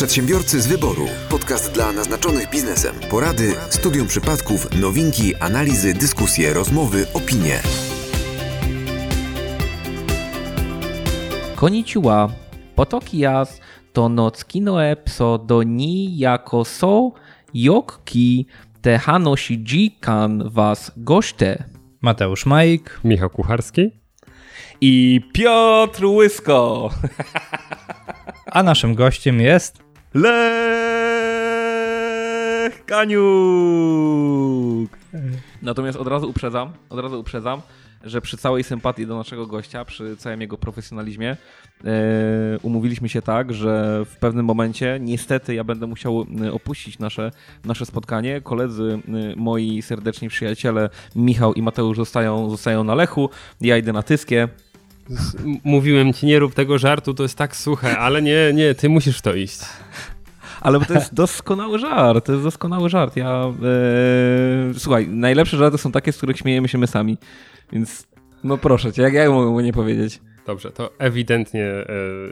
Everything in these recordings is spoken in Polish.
Przedsiębiorcy z wyboru. Podcast dla naznaczonych biznesem. Porady, studium przypadków, nowinki, analizy, dyskusje, rozmowy, opinie. Konnichiwa. Potoki jas to nocki no epso do ni jako so yokki te hanoshi kan was goście. Mateusz Majk. Michał Kucharski. I Piotr Łysko. A naszym gościem jest Lech Kaniuk. Natomiast od razu uprzedzam, od razu uprzedzam, że przy całej sympatii do naszego gościa, przy całym jego profesjonalizmie, e, umówiliśmy się tak, że w pewnym momencie niestety ja będę musiał e, opuścić nasze, nasze spotkanie. Koledzy e, moi serdeczni przyjaciele Michał i Mateusz zostają, zostają na Lechu, ja idę na Tyskie. Mówiłem ci, nie rób tego żartu, to jest tak suche, ale nie, nie, ty musisz w to iść. Ale to jest doskonały żart, to jest doskonały żart. Ja, e, słuchaj, najlepsze żarty są takie, z których śmiejemy się my sami, więc no proszę cię, jak ja mogę mu nie powiedzieć? Dobrze, to ewidentnie, e,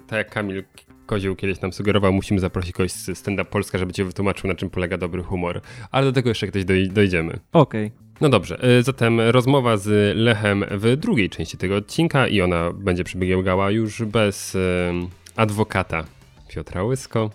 tak jak Kamil Kozioł kiedyś nam sugerował, musimy zaprosić kogoś z Stand Up Polska, żeby cię wytłumaczył, na czym polega dobry humor. Ale do tego jeszcze kiedyś doj dojdziemy. Okej. Okay. No dobrze, e, zatem rozmowa z Lechem w drugiej części tego odcinka i ona będzie przebiegała już bez e, adwokata Piotra Łysko.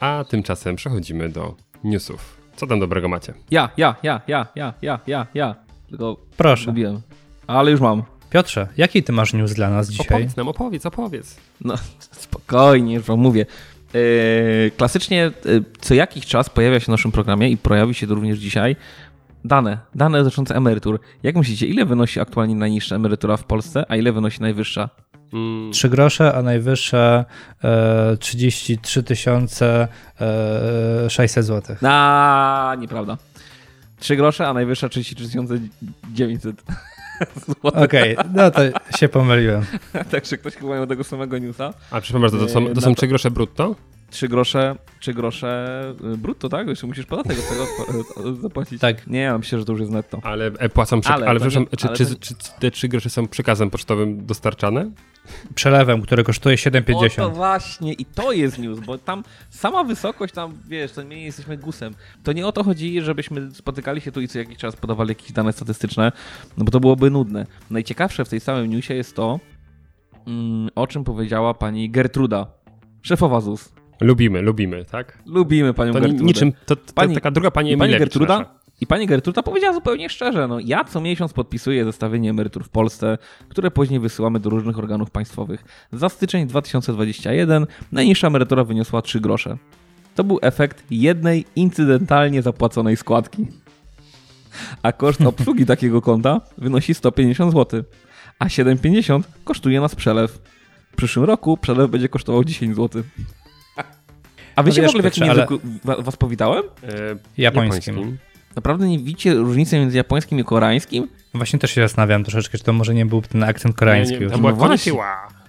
A tymczasem przechodzimy do newsów. Co tam dobrego macie? Ja, ja, ja, ja, ja, ja, ja, ja. Tylko Proszę. Lubiłem. Ale już mam. Piotrze, jaki ty masz news dla nas dzisiaj? Opowiedz nam, opowiedz, opowiedz. No, spokojnie, już wam mówię. Yy, klasycznie yy, co jakiś czas pojawia się w naszym programie i pojawi się to również dzisiaj dane, dane dotyczące emerytur. Jak myślicie, ile wynosi aktualnie najniższa emerytura w Polsce, a ile wynosi najwyższa? 3 grosze, a najwyższe e, 33 e, 600 zł. A, nieprawda. 3 grosze, a najwyższa 33 900 Okej, okay, no to się pomyliłem. Także ktoś chyba miał tego samego newsa. A przepraszam, to, to, są, to są 3 grosze brutto? 3 grosze, 3 grosze y, brutto, tak? Jeszcze musisz podatek od tego zapłacić. Tak. Nie, ja myślę, że to już jest netto. Ale e, płacą, przy... ale, ale, przepraszam, nie, czy, ale czy, czy, te 3 grosze są przekazem pocztowym dostarczane? Przelewem, który kosztuje 7,50. to właśnie i to jest news, bo tam sama wysokość, tam wiesz, to my nie jesteśmy gusem. To nie o to chodzi, żebyśmy spotykali się tu i co jakiś czas podawali jakieś dane statystyczne, no bo to byłoby nudne. Najciekawsze w tej samym newsie jest to, mm, o czym powiedziała pani Gertruda, szefowa ZUS. Lubimy, lubimy, tak? Lubimy panią to Gertrudę. Niczym, to, to pani, taka druga pani Emilewicz Pani Gertruda, nasza. I pani Gertruda powiedziała zupełnie szczerze, no ja co miesiąc podpisuję zestawienie emerytur w Polsce, które później wysyłamy do różnych organów państwowych. Za styczeń 2021 najniższa emerytura wyniosła 3 grosze. To był efekt jednej incydentalnie zapłaconej składki. A koszt obsługi takiego konta wynosi 150 zł, a 7,50 kosztuje nas przelew. W przyszłym roku przelew będzie kosztował 10 zł. A wiecie no w ogóle w jakim ale... języku was powitałem? E, japońskim. japońskim. Naprawdę nie widzicie różnicy między japońskim i koreańskim? Właśnie też się zastanawiam troszeczkę, czy to może nie był ten akcent koreański. Nie, nie, to była no.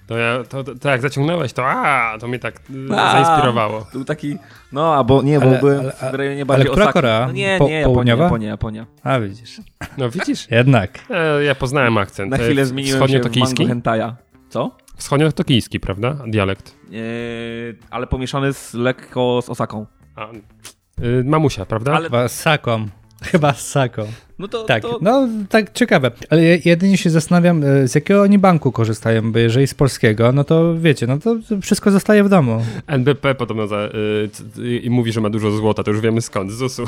To, ja, to, to, to, jak zaciągnąłeś, to a, to mnie tak a, zainspirowało. To był taki, no albo nie, bo ale, byłem ale, w rejonie bardziej Ale która Osaki. Korea? No nie, po, nie, Japonia, Japonia, Japonia. A widzisz. No widzisz? Jednak. E, ja poznałem akcent. Na chwilę zmieniłem się w mango hentaja. Co? Wschodnio-tokijski, prawda? Dialekt. Yy, ale pomieszany z lekko z Osaką. A, yy, mamusia, prawda? Ale... Chyba z Saką. Chyba z Saką. No to, tak, to... no tak ciekawe. Ale jedynie się zastanawiam, e, z jakiego oni banku korzystają, bo jeżeli z polskiego, no to wiecie, no to wszystko zostaje w domu. NBP podobno za, yy, i mówi, że ma dużo złota, to już wiemy skąd, z ZUS-u.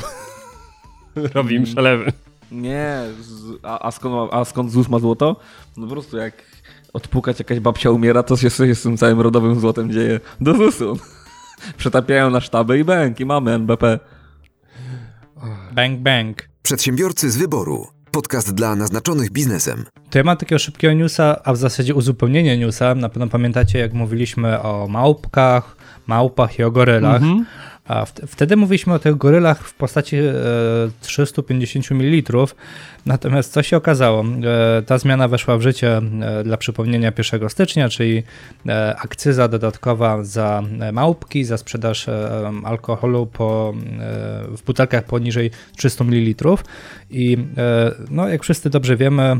Robi im przelewy. Nie, a, a, skąd, a skąd ZUS ma złoto? No po prostu jak odpukać jakaś babcia umiera, to się z tym całym rodowym złotem dzieje do ZUS-u. Przetapiają na sztaby i bank i mamy NBP. Bang, bang. Przedsiębiorcy z wyboru. Podcast dla naznaczonych biznesem. To ja mam takiego szybkiego newsa, a w zasadzie uzupełnienie newsa. Na pewno pamiętacie, jak mówiliśmy o małpkach, małpach i o gorylach. Mm -hmm. A wtedy mówiliśmy o tych gorylach w postaci 350 e, ml, natomiast co się okazało? E, ta zmiana weszła w życie e, dla przypomnienia 1 stycznia, czyli akcyza dodatkowa za małpki, za sprzedaż alkoholu po, w butelkach poniżej 300 ml. I no, jak wszyscy dobrze wiemy,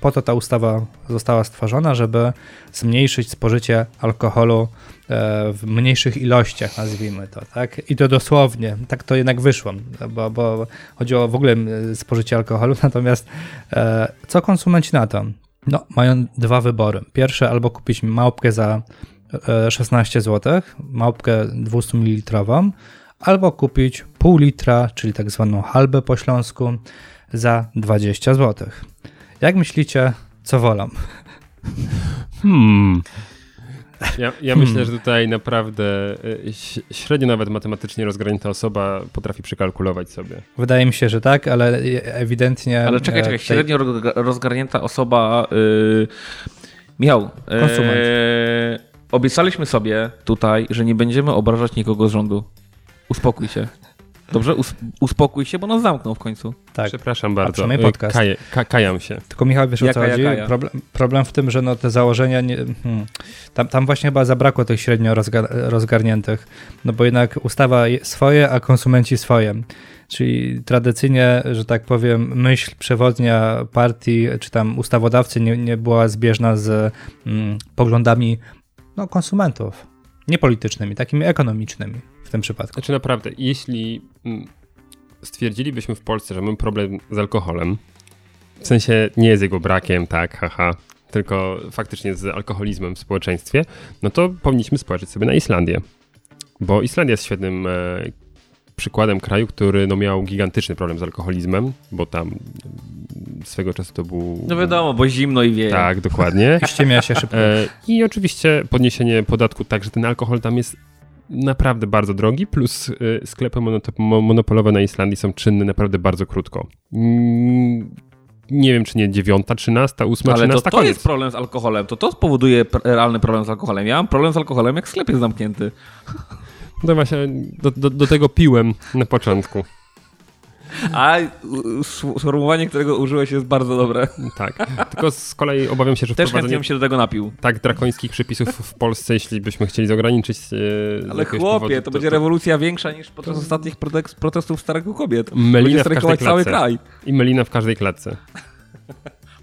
po to ta ustawa została stworzona, żeby zmniejszyć spożycie alkoholu w mniejszych ilościach, nazwijmy to, tak? I to dosłownie, tak to jednak wyszło, bo, bo chodziło w ogóle spożycie alkoholu, natomiast e, co konsumenci na to? No, mają dwa wybory. Pierwsze, albo kupić małpkę za 16 zł, małpkę 200 ml, albo kupić pół litra, czyli tak zwaną halbę po śląsku, za 20 zł. Jak myślicie, co wolą? Hmm. Ja, ja hmm. myślę, że tutaj naprawdę y, średnio nawet matematycznie rozgranięta osoba potrafi przekalkulować sobie. Wydaje mi się, że tak, ale ewidentnie. Ale czekaj, czekaj, tej... średnio rozgarnięta osoba. Yy, miał. Konsument. Yy, obiecaliśmy sobie tutaj, że nie będziemy obrażać nikogo z rządu. Uspokój się. Dobrze, Us uspokój się, bo nas zamknął w końcu. Tak. Przepraszam bardzo. A podcast. Kaję, ka kajam się. Tylko Michał, wiesz jaka, o co chodzi? Problem, problem, w tym, że no te założenia, nie, hmm, tam, tam właśnie chyba zabrakło tych średnio rozgar rozgarniętych, no bo jednak ustawa swoje, a konsumenci swoje. Czyli tradycyjnie, że tak powiem, myśl przewodnia partii, czy tam ustawodawcy nie, nie była zbieżna z mm, poglądami no, konsumentów. Nie politycznymi, takimi ekonomicznymi w tym przypadku. Znaczy naprawdę, jeśli mm, stwierdzilibyśmy w Polsce, że mamy problem z alkoholem, w sensie nie z jego brakiem, tak, haha, tylko faktycznie z alkoholizmem w społeczeństwie, no to powinniśmy spojrzeć sobie na Islandię. Bo Islandia jest świetnym e, przykładem kraju, który no, miał gigantyczny problem z alkoholizmem, bo tam swego czasu to był... No wiadomo, bo zimno i wieje. Tak, dokładnie. Ściemia się szybko. E, I oczywiście podniesienie podatku tak, że ten alkohol tam jest naprawdę bardzo drogi, plus y, sklepy monopolowe na Islandii są czynne naprawdę bardzo krótko. Nie wiem, czy nie dziewiąta, trzynasta, ósma, Ale trzynasta, to, to jest problem z alkoholem, to to spowoduje realny problem z alkoholem. Ja mam problem z alkoholem, jak sklep jest zamknięty. No właśnie, do, do, do tego piłem na początku. A sformułowanie, którego użyłeś jest bardzo dobre. Tak, tylko z kolei obawiam się, że Też chętnie bym się do tego napił. Tak drakońskich przepisów w Polsce, jeśli byśmy chcieli ograniczyć e, Ale chłopie, powodu, to, to, będzie rewolucja większa niż podczas ostatnich protestów starego kobiet. Melina w każdej klatce. cały kraj. I melina w każdej klatce.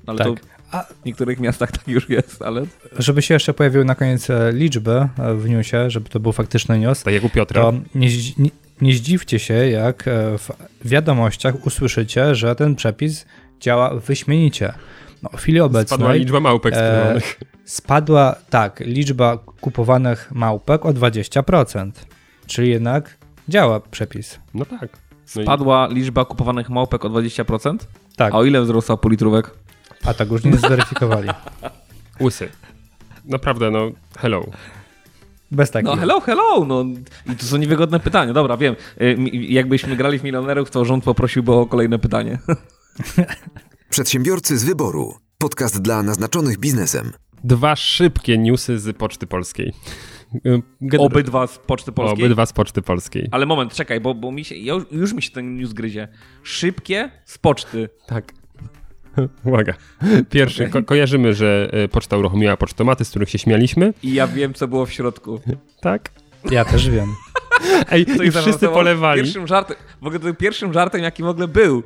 ale tak. to a w niektórych miastach tak już jest, ale... Żeby się jeszcze pojawiły na koniec e, liczby e, w newsie, żeby to był faktyczny news. Tak jak u Piotra. To nie, nie, nie zdziwcie się, jak e, w wiadomościach usłyszycie, że ten przepis działa wyśmienicie. No, w chwili obecnej... Spadła liczba małpek e, Spadła, tak, liczba kupowanych małpek o 20%. Czyli jednak działa przepis. No tak. No Spadła i... liczba kupowanych małpek o 20%? Tak. A o ile wzrosła politrówek? A tak już nie zweryfikowali. Łysy. Naprawdę, no hello. Bez takiego. No hello, hello, no i to są niewygodne pytania. Dobra, wiem. Y, jakbyśmy grali w milionerów, to rząd poprosiłby o kolejne pytanie. Przedsiębiorcy z wyboru. Podcast dla naznaczonych biznesem. Dwa szybkie newsy z Poczty Polskiej. Y, obydwa z Poczty Polskiej? Obydwa z Poczty Polskiej. Ale moment, czekaj, bo, bo mi się, już mi się ten news gryzie. Szybkie z Poczty. Tak. Uwaga. Pierwszy, okay. ko kojarzymy, że e, poczta uruchomiła pocztomaty, z których się śmialiśmy. I ja wiem, co było w środku. Tak? Ja też wiem. Ej, i wszyscy polewali. Pierwszym żartem, w ogóle to był pierwszym żartem, jaki w ogóle był,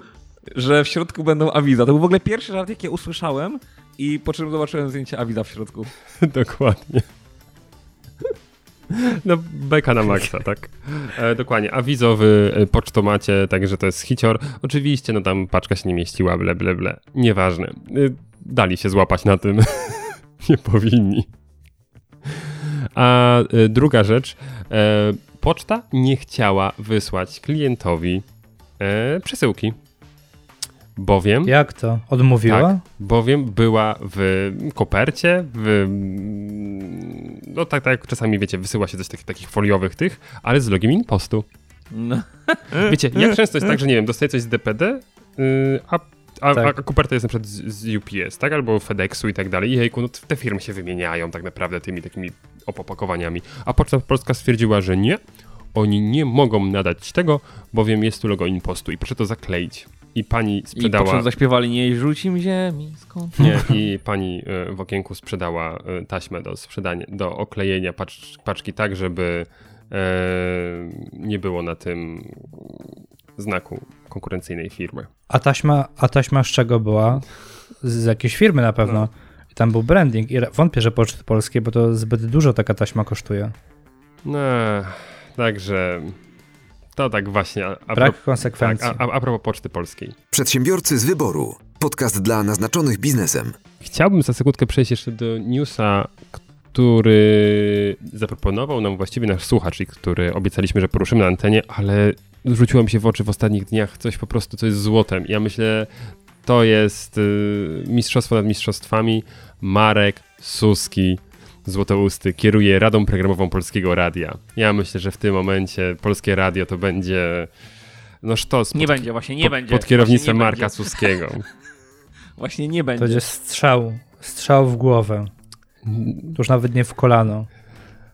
że w środku będą awiza. To był w ogóle pierwszy żart, jaki usłyszałem i po czym zobaczyłem zdjęcie awiza w środku. Dokładnie. No, beka na maksa, tak. E, dokładnie. Awizowy e, pocztomacie, także to jest hicior. Oczywiście, no tam paczka się nie mieściła, ble, ble, ble. Nieważne. E, dali się złapać na tym. nie powinni. A e, druga rzecz. E, poczta nie chciała wysłać klientowi e, przesyłki. Bowiem. Jak to? Odmówiła? Tak, bowiem była w kopercie, w. No tak, tak jak czasami wiecie, wysyła się coś takich, takich foliowych tych, ale z logiem impostu. No. Wiecie, jak często jest tak, że nie wiem, dostaję coś z DPD, yy, a a, tak. a, koperta jest na przykład z, z, UPS, tak? Albo FedExu i tak dalej. I hejku, no te firmy się wymieniają tak naprawdę tymi takimi opakowaniami. A Poczta Polska stwierdziła, że nie, oni nie mogą nadać tego, bowiem jest tu logo impostu i proszę to zakleić i pani sprzedała... I zaśpiewali nie rzucim ziemi skąd. Nie, i pani e, w okienku sprzedała e, taśmę do sprzedania, do oklejenia pacz, paczki tak, żeby e, nie było na tym znaku konkurencyjnej firmy. A taśma, a taśma z czego była? Z jakiejś firmy na pewno. No. I tam był branding i wątpię, że Poczty Polskie, bo to zbyt dużo taka taśma kosztuje. No, także to tak właśnie. A, Brak pro- konsekwencji. Tak, a, a, a propos Poczty Polskiej. Przedsiębiorcy z wyboru. Podcast dla naznaczonych biznesem. Chciałbym za sekundkę przejść jeszcze do newsa, który zaproponował nam właściwie nasz słuchacz i który obiecaliśmy, że poruszymy na antenie, ale rzuciło mi się w oczy w ostatnich dniach coś po prostu, co jest złotem. Ja myślę, to jest y, mistrzostwo nad mistrzostwami. Marek Suski, Złotousty, kieruje Radą Programową Polskiego Radia. Ja myślę, że w tym momencie Polskie Radio to będzie no sztos Nie pod, będzie, właśnie nie pod, będzie. pod kierownictwem Właśnie nie Marka będzie. Suskiego. Właśnie nie To będzie. będzie strzał, strzał w głowę. Już nawet nie w kolano.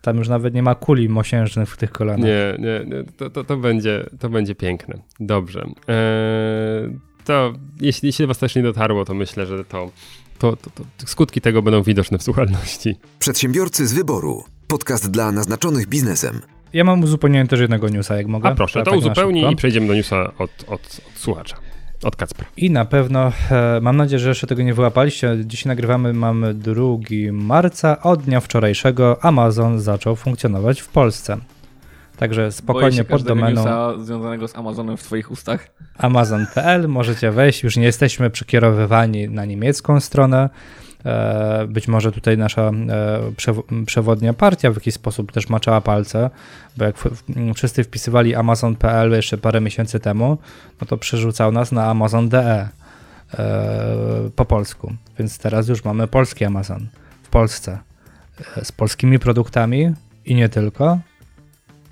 Tam już nawet nie ma kuli mosiężnych w tych kolanach. Nie, nie, nie to, to, to, będzie, to będzie piękne. Dobrze. Eee, to jeśli, jeśli was też nie dotarło, to myślę, że to, to, to, to skutki tego będą widoczne w słuchalności. Przedsiębiorcy z wyboru. Podcast dla naznaczonych biznesem. Ja mam uzupełnienie też jednego newsa, jak mogę. A proszę, to tak uzupełnij i przejdziemy do newsa od, od, od słuchacza. Od Kacpra. I na pewno, e, mam nadzieję, że jeszcze tego nie wyłapaliście. Dzisiaj nagrywamy, mamy 2 marca. Od dnia wczorajszego Amazon zaczął funkcjonować w Polsce. Także spokojnie pod domeną związanego z Amazonem w twoich ustach. amazon.pl możecie wejść. Już nie jesteśmy przekierowywani na niemiecką stronę. E, Być może tutaj nasza e, przewo- przewodnia partia w jakiś sposób też maczała palce, bo jak wszyscy wpisywali amazon.pl jeszcze parę miesięcy temu, no to przerzucał nas na amazon.de e, po polsku. Więc teraz już mamy polski Amazon w Polsce z polskimi produktami i nie tylko.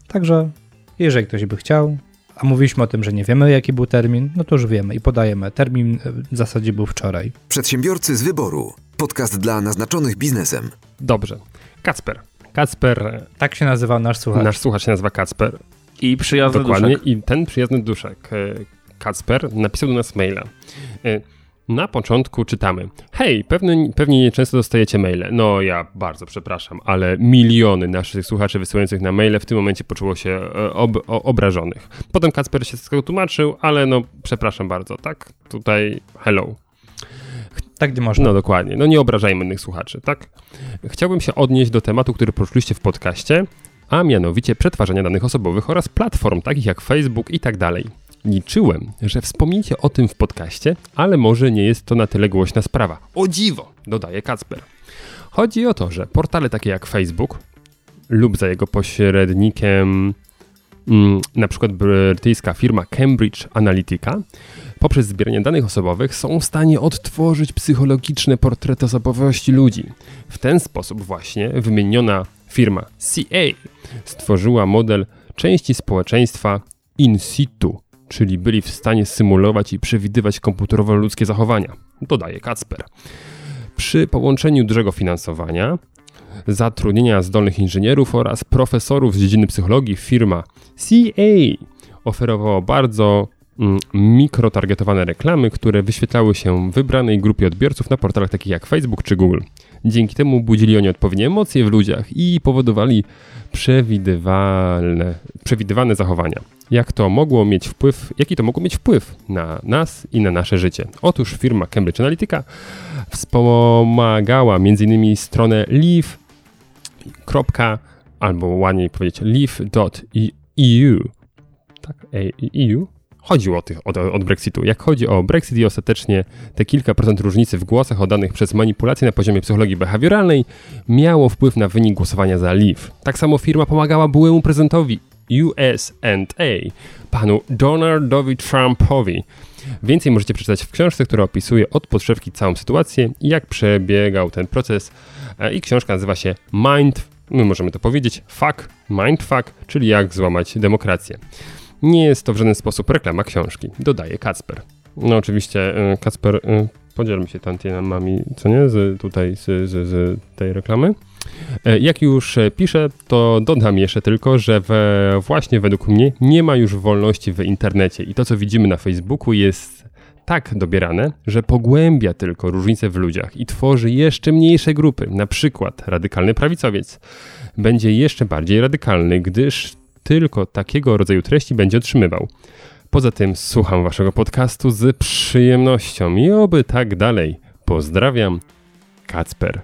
Także jeżeli ktoś by chciał, a mówiliśmy o tym, że nie wiemy jaki był termin, no to już wiemy i podajemy. Termin e, w zasadzie był wczoraj. Przedsiębiorcy z wyboru. Podcast dla naznaczonych biznesem. Dobrze. Kacper. Kacper, Tak się nazywał nasz słuchacz. nasz słuchacz się nazywa Kacper. I przyjazny Dokładnie. duszek. I ten przyjazny duszek, e, Kacper, napisał do nas maila. Na początku czytamy: Hej, pewnie, pewnie nieczęsto dostajecie maile. No, ja bardzo przepraszam, ale miliony naszych słuchaczy wysyłających na maile w tym momencie poczuło się e, ob, obrażonych. Potem Kacper się z tego tłumaczył, ale no, przepraszam bardzo, tak? Tutaj hello. Tak nie można. No dokładnie, no nie obrażajmy innych słuchaczy, tak? Chciałbym się odnieść do tematu, który poruszyliście w podcaście, a mianowicie przetwarzania danych osobowych oraz platform takich jak Facebook i tak dalej. Liczyłem, że wspomnicie o tym w podcaście, ale może nie jest to na tyle głośna sprawa. O dziwo, dodaje Kacper. Chodzi o to, że portale takie jak Facebook lub za jego pośrednikiem mm, na przykład brytyjska firma Cambridge Analytica poprzez zbieranie danych osobowych są w stanie odtworzyć psychologiczne portrety osobowości ludzi. W ten sposób właśnie wymieniona firma CA stworzyła model części społeczeństwa in situ, czyli byli w stanie symulować i przewidywać komputerowo ludzkie zachowania, dodaje Kacper. Przy połączeniu dużego finansowania, zatrudnienia zdolnych inżynierów oraz profesorów z dziedziny psychologii firma CA oferowała bardzo mm, mikrotargetowane reklamy, które wyświetlały się wybranej grupie odbiorców na portalach takich jak Facebook czy Google. Dzięki temu budzili oni odpowiednie emocje w ludziach i powodowali przewidywalne, przewidywane zachowania. Jak to mogło mieć wpływ, jaki to mogło mieć wpływ na nas i na nasze życie? Otóż firma Cambridge Analytica wspomagała m.in. stronę live. albo ładniej powiedzieć. Tak, e- EU. Chodziło o tych od, od Brexitu. Jak chodzi o Brexit i ostatecznie te kilka procent różnicy w głosach oddanych przez manipulacje na poziomie psychologii behawioralnej miało wpływ na wynik głosowania za Leave. Tak samo firma pomagała byłemu prezydentowi USA, panu Donaldowi Trumpowi. Więcej możecie przeczytać w książce, która opisuje od podszewki całą sytuację i jak przebiegał ten proces. E, I książka nazywa się Mind, my możemy to powiedzieć, Fuck, Mindfuck, czyli jak złamać demokrację. Nie jest to w żaden sposób reklama książki, dodaje Kacper. No oczywiście, y, Kacper, y, podzielmy się tantiemami, co nie, z tutaj, z, z, z tej reklamy. E, Jak już e, piszę, to dodam jeszcze tylko, że we, właśnie według mnie nie ma już wolności w internecie i to, co widzimy na Facebooku jest tak dobierane, że pogłębia tylko różnice w ludziach i tworzy jeszcze mniejsze grupy. Na przykład radykalny prawicowiec będzie jeszcze bardziej radykalny, gdyż tylko takiego rodzaju treści będzie otrzymywał. Poza tym słucham waszego podcastu z przyjemnością i oby tak dalej. Pozdrawiam, Kacper.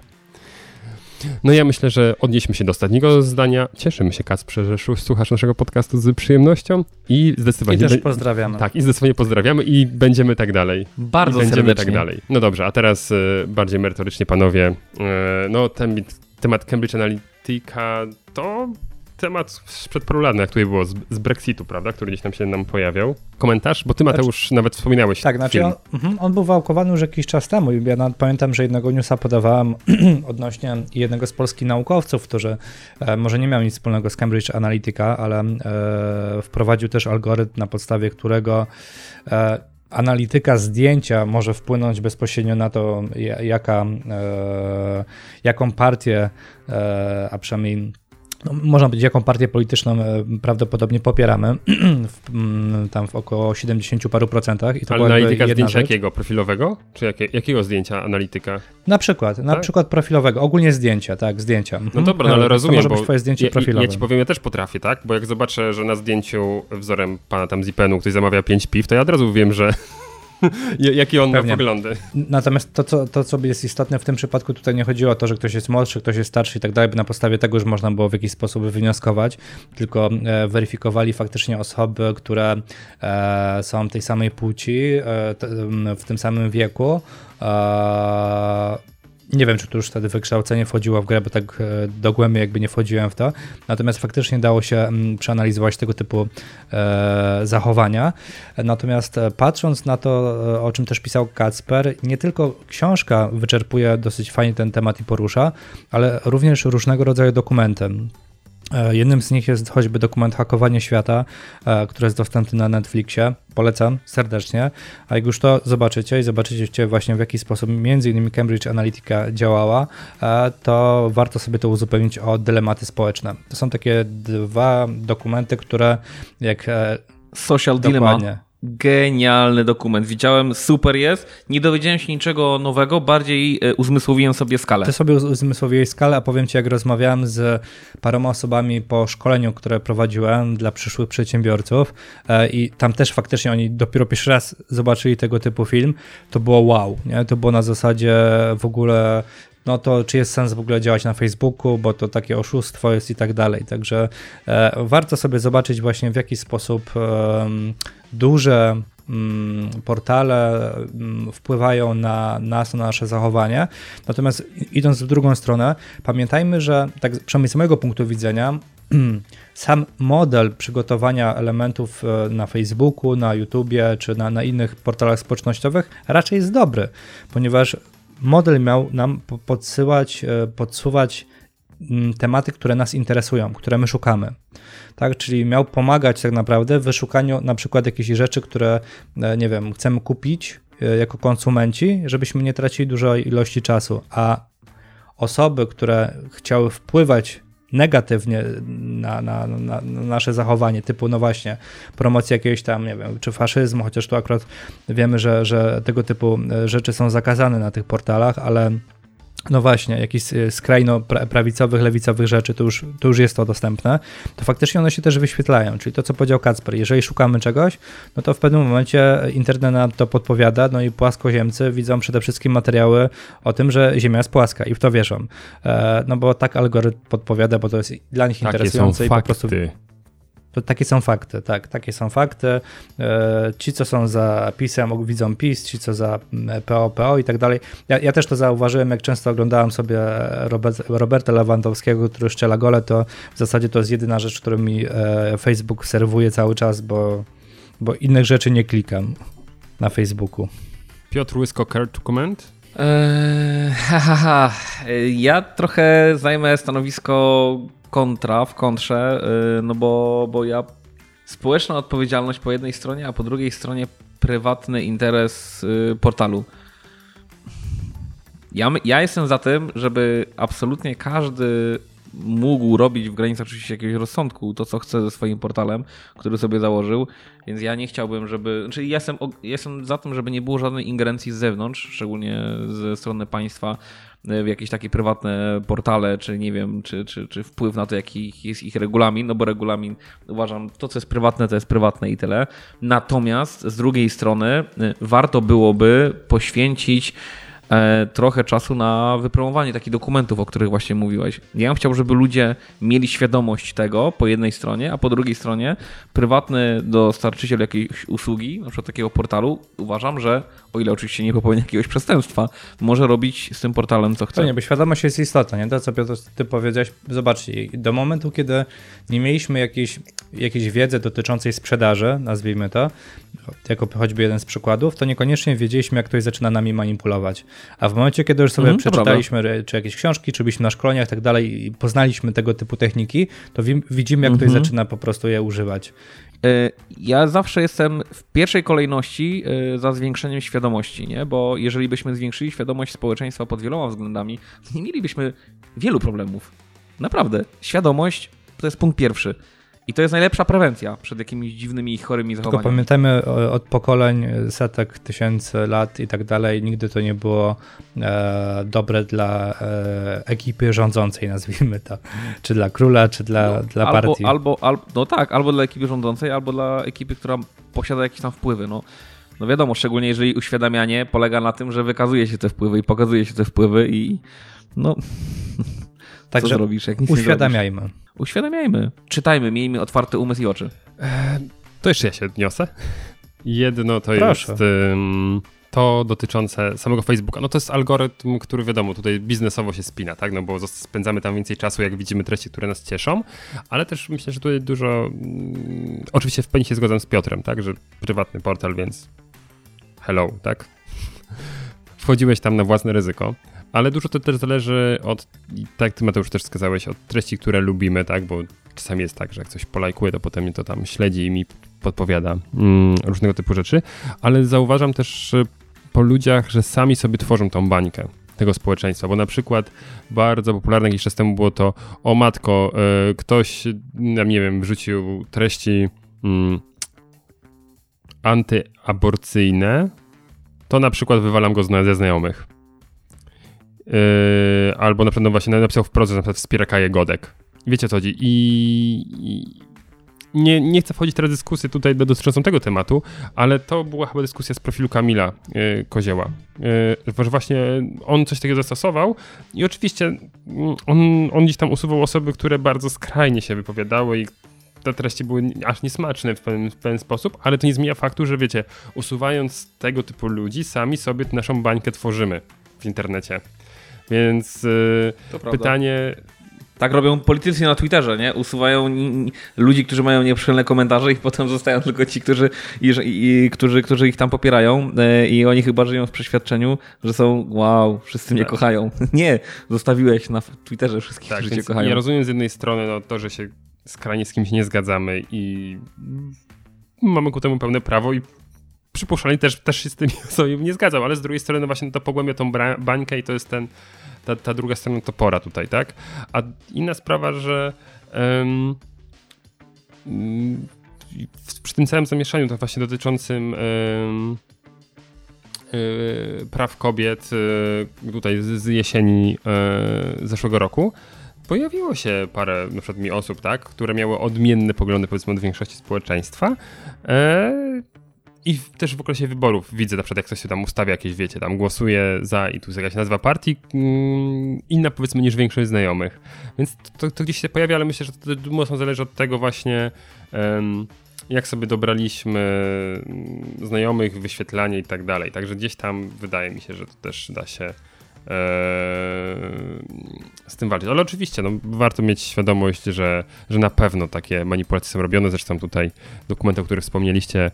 No ja myślę, że odnieśmy się do ostatniego zdania. Cieszymy się, Kacprze, że słuchasz naszego podcastu z przyjemnością i zdecydowanie... I też pozdrawiamy. Tak, i zdecydowanie pozdrawiamy i będziemy tak dalej. Bardzo I będziemy serdecznie. tak dalej. No dobrze, a teraz y, bardziej merytorycznie, panowie. Y, no ten temat Cambridge Analytica to temat sprzed paru lat, jak tutaj było, z, z, Brexitu, prawda, który gdzieś tam się nam pojawiał. Komentarz? Bo ty, Mateusz, znaczy, nawet wspominałeś Tak, znaczy on, mhm, on, był wałkowany już jakiś czas temu. Ja nawet pamiętam, że jednego newsa podawałem odnośnie jednego z polskich naukowców, który e, może nie miał nic wspólnego z Cambridge Analytica, ale e, wprowadził też algorytm, na podstawie którego e, analityka zdjęcia może wpłynąć bezpośrednio na to, jaka, e, jaką partię, e, a przynajmniej no, można powiedzieć, jaką partię polityczną e, prawdopodobnie popieramy, w, mm, tam w około 70 paru procentach. I to Ale analityka zdjęcia rzecz. jakiego? Profilowego? Czy jakie, jakiego zdjęcia analityka? Na przykład, tak? na przykład profilowego, ogólnie zdjęcia, tak, zdjęcia. No mhm. dobra, no, ale rozumiem, to może być twoje zdjęcie ja, profilowe. Ja ci powiem, ja też potrafię, tak? Bo jak zobaczę, że na zdjęciu wzorem pana tam Zipenu ktoś zamawia 5 piw, to ja od razu wiem, że Jakie on Pewnie. ma poglądy. Natomiast to co, to, co jest istotne w tym przypadku, tutaj nie chodziło o to, że ktoś jest młodszy, ktoś jest starszy i tak dalej, by na podstawie tego już można było w jakiś sposób wywnioskować, tylko e, weryfikowali faktycznie osoby, które e, są tej samej płci, e, w tym samym wieku, nie wiem, czy tu już wtedy wykształcenie wchodziło w grę, bo tak e, dogłębnie jakby nie wchodziłem w to. Natomiast faktycznie dało się mm, przeanalizować tego typu e, zachowania. Natomiast e, patrząc na to, o czym też pisał Kacper, nie tylko książka wyczerpuje dosyć fajnie ten temat i porusza, ale również różnego rodzaju dokumenty. E, jednym z nich jest choćby dokument Hakowanie Świata, e, który jest dostępny na Netflixie. Polecam serdecznie. A jak już to zobaczycie i zobaczycie właśnie w jaki sposób między innymi Cambridge Analytica działała, e, to warto sobie to uzupełnić o dylematy społeczne. To są takie dwa dokumenty, które jak Social Dilemma genialny dokument. Widziałem, super jest. Nie dowiedziałem się niczego nowego, bardziej e, uzmysłowiłem sobie skalę. Ty sobie uzmysłowiłeś skalę, a powiem Ci, jak rozmawiałem z paroma osobami po szkoleniu, które prowadziłem dla przyszłych przedsiębiorców e, i tam też faktycznie oni dopiero pierwszy raz zobaczyli tego typu film, to było wow. Nie? To było na zasadzie w ogóle no to czy jest sens w ogóle działać na Facebooku, bo to takie oszustwo jest i tak dalej. Także e, warto sobie zobaczyć właśnie w jaki sposób e, duże mm, portale mm, wpływają na nas, na nasze zachowanie. Natomiast idąc w drugą stronę, pamiętajmy, że tak przynajmniej z mojego punktu widzenia, sam model przygotowania elementów e, na Facebooku, na YouTubie czy na, na innych portalach społecznościowych raczej jest dobry, ponieważ model miał nam podsyłać, e, podsuwać tematy, które nas interesują, które my szukamy. Tak, czyli miał pomagać tak naprawdę w wyszukaniu na przykład jakichś rzeczy, które, e, nie wiem, chcemy kupić e, jako konsumenci, żebyśmy nie tracili dużej ilości czasu, a osoby, które chciały wpływać negatywnie na, na, na, na, nasze zachowanie, typu no właśnie promocja jakiegoś tam, nie wiem, czy faszyzmu, chociaż tu akurat wiemy, że, że tego typu e, rzeczy są zakazane na tych portalach, ale no właśnie, jakichś e, skrajno prawicowych, lewicowych rzeczy, to już, to już jest to dostępne, to faktycznie one się też wyświetlają. Czyli to, co powiedział Kacper, jeżeli szukamy czegoś, no to w pewnym momencie internet nam to podpowiada, no i płaskoziemcy widzą przede wszystkim materiały o tym, że Ziemia jest płaska i w to wierzą. E, no bo tak algorytm podpowiada, bo to jest dla nich Takie interesujące i po prostu to takie są fakty, tak, takie są fakty. E, ci, co są za PiSem, widzą PiS, ci, co za PO, PO i tak dalej. Ja, ja też to zauważyłem, jak często oglądałem sobie Robert, Roberta Lewandowskiego, który szczela gole, to w zasadzie to jest jedyna rzecz, którą mi e, Facebook serwuje cały czas, bo, bo innych rzeczy nie klikam na Facebooku. Piotr Łysko, care to comment? Eee, ha, ha, ha. Ja trochę zajmę stanowisko kontra, w kontrze, y, no bo, bo ja społeczna odpowiedzialność po jednej stronie, a po drugiej stronie prywatny interes y, portalu. Ja, ja jestem za tym, żeby absolutnie każdy mógł robić w granicach oczywiście jakiegoś rozsądku to, co chce ze swoim portalem, który sobie założył, więc ja nie chciałbym, żeby... Czyli znaczy jestem, jestem za tym, żeby nie było żadnej ingerencji z zewnątrz, szczególnie ze strony państwa, jakieś takie prywatne portale, czy nie wiem, czy, czy, czy wpływ na to, jaki jest ich regulamin, no bo regulamin uważam, to co jest prywatne, to jest prywatne i tyle. Natomiast z drugiej strony y, warto byłoby poświęcić e, trochę czasu na wypromowanie takich dokumentów, o których właśnie mówiłeś. Ja bym chciał, żeby ludzie mieli świadomość tego po jednej stronie, a po drugiej stronie prywatny dostarczyciel jakiejś usługi, na przykład takiego portalu, uważam, że o ile oczywiście nie popełni jakiegoś przestępstwa, może robić z tym portalem co chce. Nie, bo świadomość jest istotna, nie? To co Piotr, ty powiedziałeś, zobaczcie, do momentu, kiedy nie mieliśmy jakiejś, jakiejś wiedzy dotyczącej sprzedaży, nazwijmy to, jako choćby jeden z przykładów, to niekoniecznie wiedzieliśmy, jak ktoś zaczyna nami manipulować. A w momencie, kiedy już sobie mm, przeczytaliśmy czy jakieś książki, czy byliśmy na szkoleniach i tak dalej i poznaliśmy tego typu techniki, to widzimy, jak mm -hmm. ktoś mhm. zaczyna po prostu je używać. E, ja zawsze jestem w pierwszej kolejności e, za zwiększeniem świadomości, nie? bo jeżeli byśmy zwiększyli świadomość społeczeństwa pod wieloma względami, to nie mielibyśmy wielu problemów. Naprawdę. Świadomość to jest punkt pierwszy. I to jest najlepsza prewencja przed jakimiś dziwnymi i chorymi zachowaniami. Tylko pamiętajmy od pokoleń, setek, tysięcy lat i tak dalej, nigdy to nie było e, dobre dla e, ekipy rządzącej, nazwijmy to. Czy dla króla, czy dla, no, dla albo, partii. Albo, albo, no tak, albo dla ekipy rządzącej, albo dla ekipy, która posiada jakieś tam wpływy. No. No wiadomo, szczególnie jeżeli uświadamianie polega na tym, że wykazuje się te wpływy i pokazuje się te wpływy i no... Także Co zrobisz, jak nic uświadamiajmy. Uświadamiajmy. Czytajmy, miejmy otwarty umysł i oczy. E, to jeszcze ja się odniosę. Jedno to Proszę. jest to dotyczące samego Facebooka. No to jest algorytm, który wiadomo, tutaj biznesowo się spina, tak? No bo spędzamy tam więcej czasu, jak widzimy treści, które nas cieszą, ale też myślę, że tutaj dużo. Mm, oczywiście w pełni się zgadzam z Piotrem, tak? Że prywatny portal, więc hello, tak? Wchodziłeś tam na własne ryzyko. Ale dużo to też zależy od, tak ty Mateusz też wskazałeś, od treści, które lubimy, tak, bo czasami jest tak, że jak coś polajkuje, to potem mnie to tam śledzi i mi podpowiada mm, różnego typu rzeczy, ale zauważam też po ludziach, że sami sobie tworzą tą bańkę tego społeczeństwa, bo na przykład bardzo popularne jakiś czas temu było to, o matko, y, ktoś, nie wiem, wrzucił treści y, antyaborcyjne, to na przykład wywalam go ze znajomych. Yy, albo na przykład no właśnie napisał wprost, że na przykład wspiera Kaję Godek. Wiecie co chodzi. I, i nie, nie chcę wchodzić teraz w dyskusję tutaj dotyczącą tego tematu, ale to była chyba dyskusja z profilu Kamila yy, Kozieła. Yy, że właśnie on coś takiego zastosował i oczywiście mm, on, on gdzieś tam usuwał osoby, które bardzo skrajnie się wypowiadały i te treści były aż niesmaczne w pewien, w pewien sposób, ale to nie zmienia faktu, że wiecie, usuwając tego typu ludzi, sami sobie naszą bańkę tworzymy w internecie. Więc yy, pytanie. Tak robią politycy na Twitterze, nie? Usuwają ludzi, którzy mają nieprzychylne komentarze i potem zostają tylko ci, którzy, i, i, którzy, którzy ich tam popierają yy, i oni chyba żyją w przeświadczeniu, że są wow, wszyscy mnie tak. kochają. nie, zostawiłeś na Twitterze wszystkich, tak, którzy cię kochają. Ja rozumiem z jednej strony no, to, że się skrajnie z kimś nie zgadzamy i mamy ku temu pełne prawo i przypuszczalnie też, też się z tymi osobami nie zgadzał, ale z drugiej strony właśnie to pogłębia tą bańkę i to jest ten, ta, ta druga strona topora tutaj, tak? A inna sprawa, że um, przy tym całym zamieszaniu, to właśnie dotyczącym um, praw kobiet tutaj z jesieni zeszłego roku, pojawiło się parę na przykład mi osób, tak, które miały odmienne poglądy powiedzmy od większości społeczeństwa, i też w okresie wyborów widzę na przykład, jak ktoś się tam ustawia jakieś, wiecie, tam głosuje za i tu jest jakaś nazwa partii, mm, inna powiedzmy niż większość znajomych. Więc to, to gdzieś się pojawia, ale myślę, że to mocno zależy od tego właśnie, jak sobie dobraliśmy mm, znajomych, wyświetlanie i tak dalej. Także gdzieś tam wydaje mi się, że to też da się z tym walczyć. Ale oczywiście no, warto mieć świadomość, że, że na pewno takie manipulacje są robione. Zresztą tutaj dokumenty, o których wspomnieliście,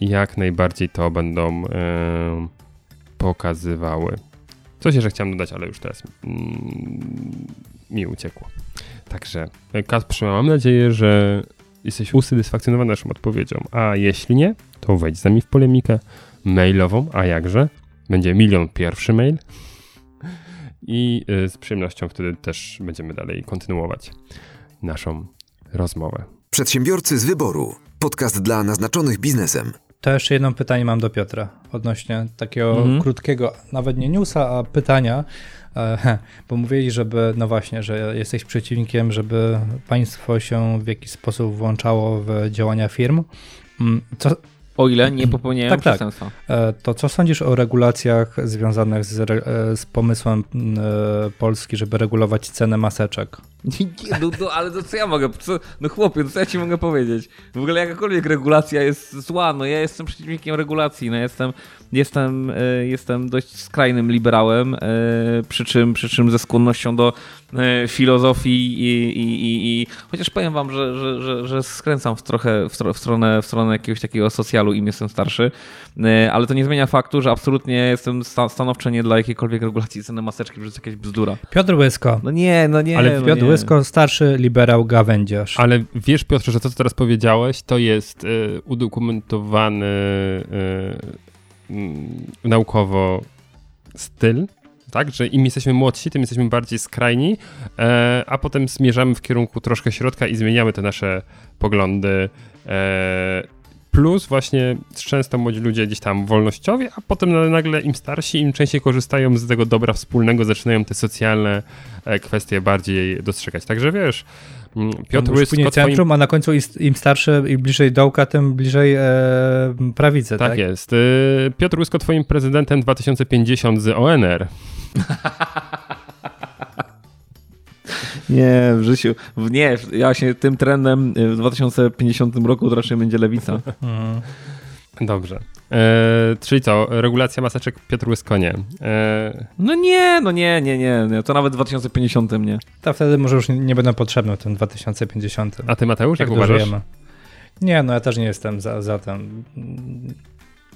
jak najbardziej to będą pokazywały. Coś jeszcze chciałem dodać, ale już teraz mm, mi uciekło. Także Kasprze, mam nadzieję, że jesteś usatysfakcjonowany naszą odpowiedzią, a jeśli nie, to wejdź z nami w polemikę mailową, a jakże? Będzie milion pierwszy mail i y, z przyjemnością wtedy też będziemy dalej kontynuować naszą rozmowę. Przedsiębiorcy z wyboru. Podcast dla naznaczonych biznesem. To jeszcze jedno pytanie mam do Piotra odnośnie takiego mhm. krótkiego, nawet nie newsa, a pytania. E, bo mówili, żeby, no właśnie, że jesteś przeciwnikiem, żeby państwo się w jakiś sposób włączało w działania firm. Mm, co, O ile nie popełniają Tak, tak. przestępstwa. E, To co sądzisz o regulacjach związanych z, e, z pomysłem Polski, żeby regulować cenę maseczek? No, no, ale to co ja mogę, co, no chłopie, no co ja ci mogę powiedzieć? W ogóle jakakolwiek regulacja jest zła, no ja jestem przeciwnikiem regulacji, no jestem, jestem, e, jestem dość skrajnym liberałem, e, przy czym, przy czym ze skłonnością do e, filozofii i, i, i, i chociaż powiem wam, że, że, że, że skręcam w trochę w, stro- w, stronę, w stronę jakiegoś takiego socjalu im jestem starszy, ale to nie zmienia faktu, że absolutnie jestem sta- stanowczo nie dla jakiejkolwiek regulacji ceny maseczki, że to jest jakaś bzdura. Piotr Łysko. No nie, no nie. Ale no Piotr nie. Łysko, starszy liberał gawędziarz. Ale wiesz, Piotrze, że to, co teraz powiedziałeś, to jest y, udokumentowany y, y, naukowo styl, tak? Że im jesteśmy młodsi, tym jesteśmy bardziej skrajni, e, a potem zmierzamy w kierunku troszkę środka i zmieniamy te nasze poglądy. E, plus właśnie często młodzi ludzie gdzieś tam wolnościowi, a potem nagle im starsi, im częściej korzystają z tego dobra wspólnego, zaczynają te socjalne e, kwestie bardziej dostrzegać. Także wiesz, mm, Piotr Łysko później twoim... centrum, a na końcu im starszy i bliżej dołka, tym bliżej e, prawicy, tak? Tak jest. Y, Piotr Łysko twoim prezydentem 2050 z ONR. Nie, w życiu. w- Nie, ja się tym trendem y, w 2050 roku raczej będzie lewica. Mhm. Dobrze. E, czyli co, regulacja maseczek Piotr Łysko nie. E, No nie, no nie, nie, nie. nie. To nawet w 2050 nie. To wtedy może już nie będą potrzebne w tym 2050. a ty Mateusz, Jak jak uważasz? dożyjemy. Nie, no ja też nie jestem za, za tym.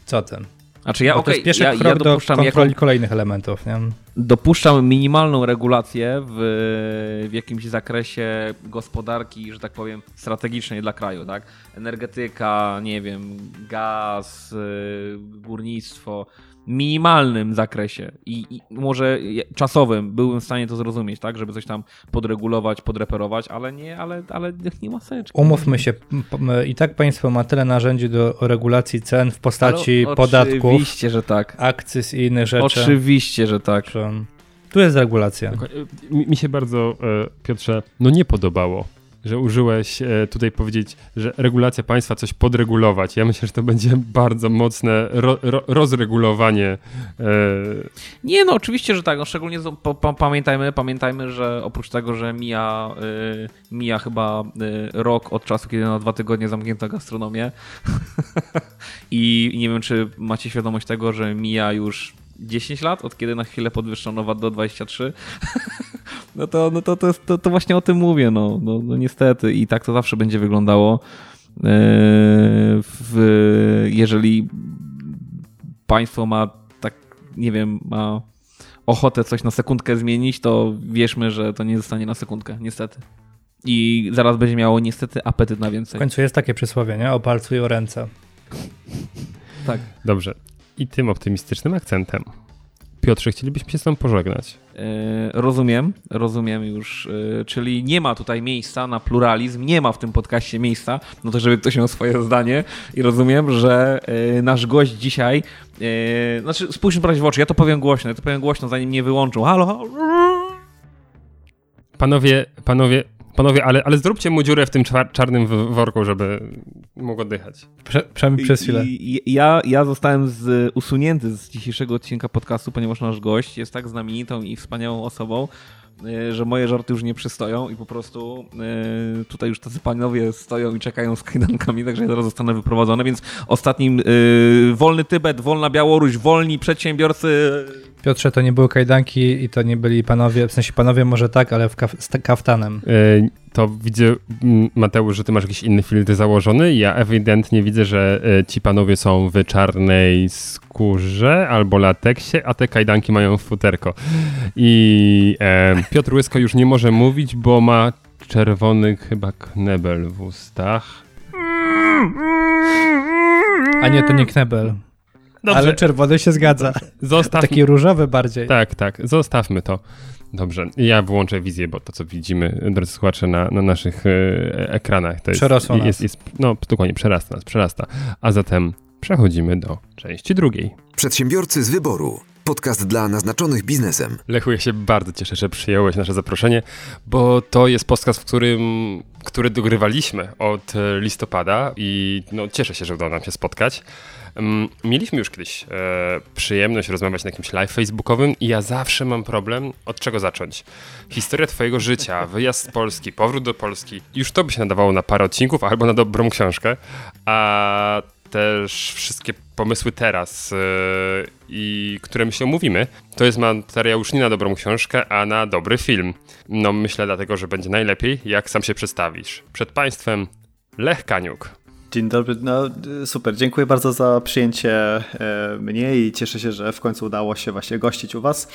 Co tym? Znaczy ja, Bo to pierwszy ja, ja krok do dopuszczam, kontroli jaką, kolejnych elementów, nie? dopuszczam minimalną regulację w, w jakimś zakresie gospodarki, że tak powiem, strategicznej dla kraju, tak? Energetyka, nie wiem, gaz, y, górnictwo, minimalnym zakresie i, i może czasowym byłbym w stanie to zrozumieć, tak? Żeby coś tam podregulować, podreperować, ale nie, ale, ale nie maseczki. Umówmy się, i tak państwo ma tyle narzędzi do regulacji cen w postaci Ale podatków, Oczywiście, że tak. akcyz i innych rzeczy. Oczywiście, że tak. Tu jest regulacja. Mi, mi się bardzo, e, Piotrze, no nie podobało, że użyłeś e, tutaj powiedzieć, że regulacja państwa coś podregulować. Ja myślę, że to będzie bardzo mocne ro, ro, rozregulowanie. E, Nie, no oczywiście, że tak. No, szczególnie pa, pa, pamiętajmy, pamiętajmy, że oprócz tego, że mija, y, mija chyba y, rok od czasu, kiedy na dwa tygodnie zamknięto gastronomię. I nie wiem, czy macie świadomość tego, że mija już 10 lat, od kiedy na chwilę podwyższono VAT do 23. no to, no to, to, jest, to, to właśnie o tym mówię. No, no, no niestety. I tak to zawsze będzie wyglądało. Yy, w, jeżeli państwo ma tak, nie wiem, ma ochotę coś na sekundkę zmienić, to wierzmy, że to nie zostanie na sekundkę, niestety. I zaraz będzie miało niestety apetyt na W więcej. końcu jest takie przysłowie, nie? O palcu i o ręce. Tak. dobrze. I tym optymistycznym akcentem. Piotrze, chcielibyśmy się z tobą pożegnać. Yy, rozumiem, rozumiem już, yy, czyli nie ma tutaj miejsca na pluralizm, nie ma w tym podcaście miejsca, no to żeby ktoś miał swoje zdanie i rozumiem, że yy, nasz gość dzisiaj, znaczy spójrzmy brać w oczy, ja to powiem głośno, ja to powiem głośno, zanim mnie wyłączą, halo, halo. Panowie, panowie, panowie, ale, ale zróbcie mu dziurę w tym czar- czarnym worku, żeby mógł oddychać. Prze, przynajmniej przez chwilę. I, i, ja, ja zostałem z, usunięty z dzisiejszego odcinka podcastu, ponieważ nasz gość jest tak znamienitą i wspaniałą osobą, że moje żarty już nie przystoją i po prostu y, tutaj już tacy panowie stoją i czekają z kajdankami, także ja zaraz zostanę wyprowadzony, więc ostatnim y, wolny Tybet, wolna Białoruś, wolni przedsiębiorcy. Piotrze, to nie były kajdanki i to nie byli panowie, w sensie panowie może tak, ale w kaf, z ta- kaftanem. To widzę, Mateusz, że ty masz jakiś inny filtr założony. Ja ewidentnie widzę, że ci panowie są w czarnej skórze albo lateksie, a te kajdanki mają futerko. I e, Piotr Łysko już nie może mówić, bo ma czerwony chyba knebel w ustach. A nie, to nie knebel. Dobrze, Ale czerwony się zgadza. zostaw... Taki różowy bardziej. Tak, tak, zostawmy to. Dobrze, ja wyłączę wizję, bo to co widzimy, drodzy słuchacze, na, na naszych e, ekranach, to jest, nas. jest, jest, no dokładnie, przerasta nas, przerasta. A zatem przechodzimy do części drugiej. Przedsiębiorcy z wyboru. Podcast dla naznaczonych biznesem. Lechu, ja się bardzo cieszę, że przyjąłeś nasze zaproszenie, bo to jest podcast, w którym, który dogrywaliśmy od listopada i no, cieszę się, że udało nam się spotkać. Mm, mieliśmy już kiedyś e, przyjemność rozmawiać na jakimś live facebookowym i ja zawsze mam problem, od czego zacząć. Historia twojego życia, wyjazd z Polski, powrót do Polski, już to by się nadawało na parę odcinków albo na dobrą książkę, a też wszystkie pomysły teraz yy, i które myślę omówimy, to jest materiał już nie na dobrą książkę, a na dobry film. No myślę dlatego, że będzie najlepiej, jak sam się przedstawisz. Przed Państwem Lech Kaniuk. Dzień dobry, no super, dziękuję bardzo za przyjęcie e, mnie i cieszę się, że w końcu udało się właśnie gościć u Was.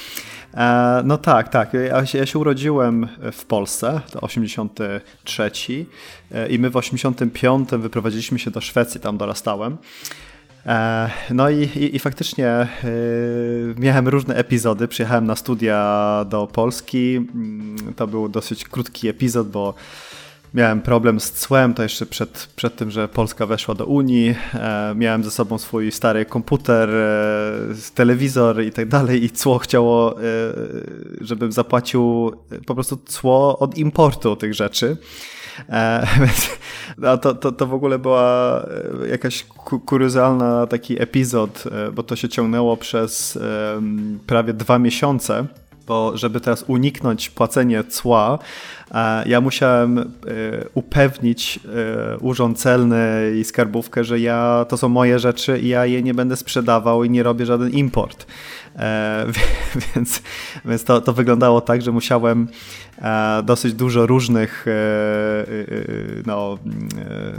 E, no tak, tak, ja się, ja się urodziłem w Polsce, to 83 e, i my w 85 wyprowadziliśmy się do Szwecji, tam dorastałem. No i, i, i, faktycznie miałem różne epizody. Przyjechałem na studia do Polski. Mm, to był dosyć krótki epizod, bo Miałem problem z cłem, to jeszcze przed, przed tym, że Polska weszła do Unii. E, miałem ze sobą swój stary komputer, e, telewizor i tak dalej i cło chciało, e, żebym zapłacił po prostu cło od importu tych rzeczy. E, no to, to, to w ogóle była jakaś kuriozalna taki epizod, e, bo to się ciągnęło przez prawie dwa miesiące bo żeby teraz uniknąć płacenia cła, e, ja musiałem e, upewnić e, urząd celny i skarbówkę, że ja, to są moje rzeczy i ja je nie będę sprzedawał i nie robię żaden import. Więc, więc to, to wyglądało tak, że musiałem dosyć dużo różnych no,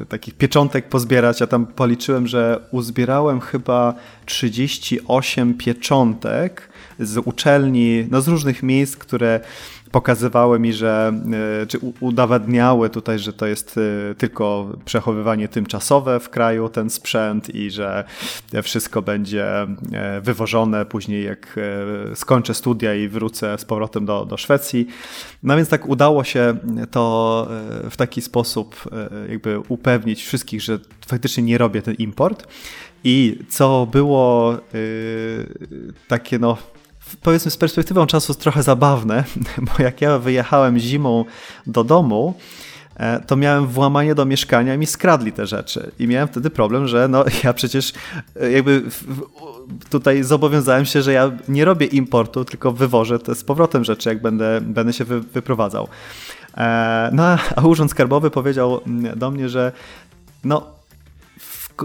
takich pieczątek pozbierać. Ja tam policzyłem, że uzbierałem chyba 38 pieczątek z uczelni, no z różnych miejsc, które pokazywały mi, że e, czy udowadniały tutaj, że to jest e, tylko przechowywanie tymczasowe w kraju, ten sprzęt i że wszystko będzie e, wywożone później, jak skończę studia i wrócę z powrotem do, do Szwecji. No więc tak udało się to w taki sposób jakby upewnić wszystkich, że faktycznie nie robię ten import. I co było takie no powiedzmy z perspektywą czasu trochę zabawne, bo jak ja wyjechałem zimą do domu, e, to miałem włamanie do mieszkania i mi skradli te rzeczy. I miałem wtedy problem, że no ja przecież e, jakby tutaj zobowiązałem się, że ja nie robię importu, tylko wywożę te z powrotem rzeczy, jak będę, będę się wy, wyprowadzał. E, no a Urząd Skarbowy powiedział do mnie, że no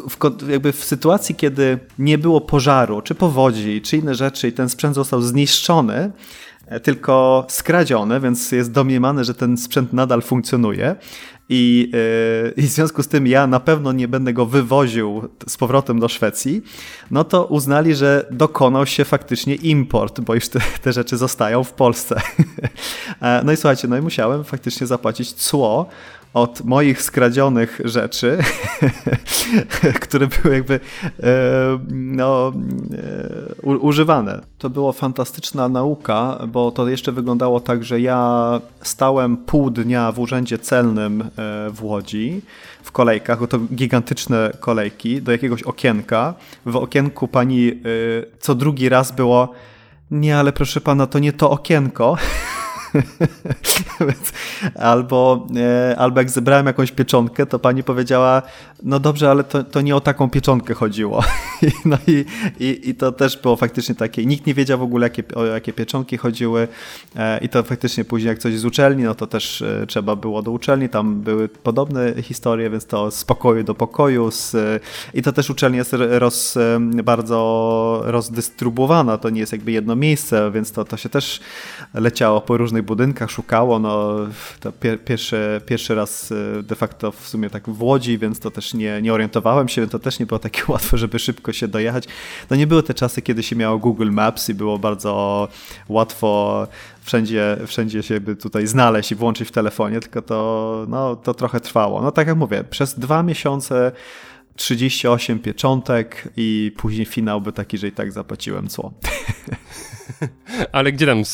w, jakby w sytuacji, kiedy nie było pożaru, czy powodzi, czy inne rzeczy i ten sprzęt został zniszczony, e, tylko skradziony, więc jest domniemane, że ten sprzęt nadal funkcjonuje. I, yy, I w związku z tym ja na pewno nie będę go wywoził z powrotem do Szwecji, no to uznali, że dokonał się faktycznie import, bo już te, te rzeczy zostają w Polsce. E, no i słuchajcie, no i musiałem faktycznie zapłacić cło od moich skradzionych rzeczy, które były jakby e, no, e, używane. To była fantastyczna nauka, bo to jeszcze wyglądało tak, że ja stałem pół dnia w urzędzie celnym e, w Łodzi w kolejkach, bo to gigantyczne kolejki, do jakiegoś okienka. W okienku pani co drugi raz było nie, ale proszę pana, to nie to okienko. albo, e, albo jak zebrałem jakąś pieczątkę, to pani powiedziała, no dobrze, ale to, to nie o taką pieczątkę chodziło. no i, i, i to też było faktycznie takie, nikt nie wiedział w ogóle, jakie, o jakie pieczątki chodziły e, i to faktycznie później jak coś z uczelni, no to też e, trzeba było do uczelni, tam były podobne historie, więc to z pokoju do pokoju z, i to też uczelnia jest roz, bardzo rozdystrybuowana, to nie jest jakby jedno miejsce, więc to, to się też leciało po różnych budynkach, szukało, no to pier, pierwszy, pierwszy raz y, de facto w sumie tak w Łodzi, więc to też nie, nie orientowałem się, to też nie było takie łatwe, żeby szybko się dojechać. No nie były te czasy, kiedy się miało Google Maps i było bardzo łatwo wszędzie, wszędzie się by tutaj znaleźć i włączyć w telefonie, tylko to, no, to trochę trwało. No tak jak mówię, przez dwa miesiące 38 pieczątek i później finał był taki, że i tak zapłaciłem cło. Ale gdzie tam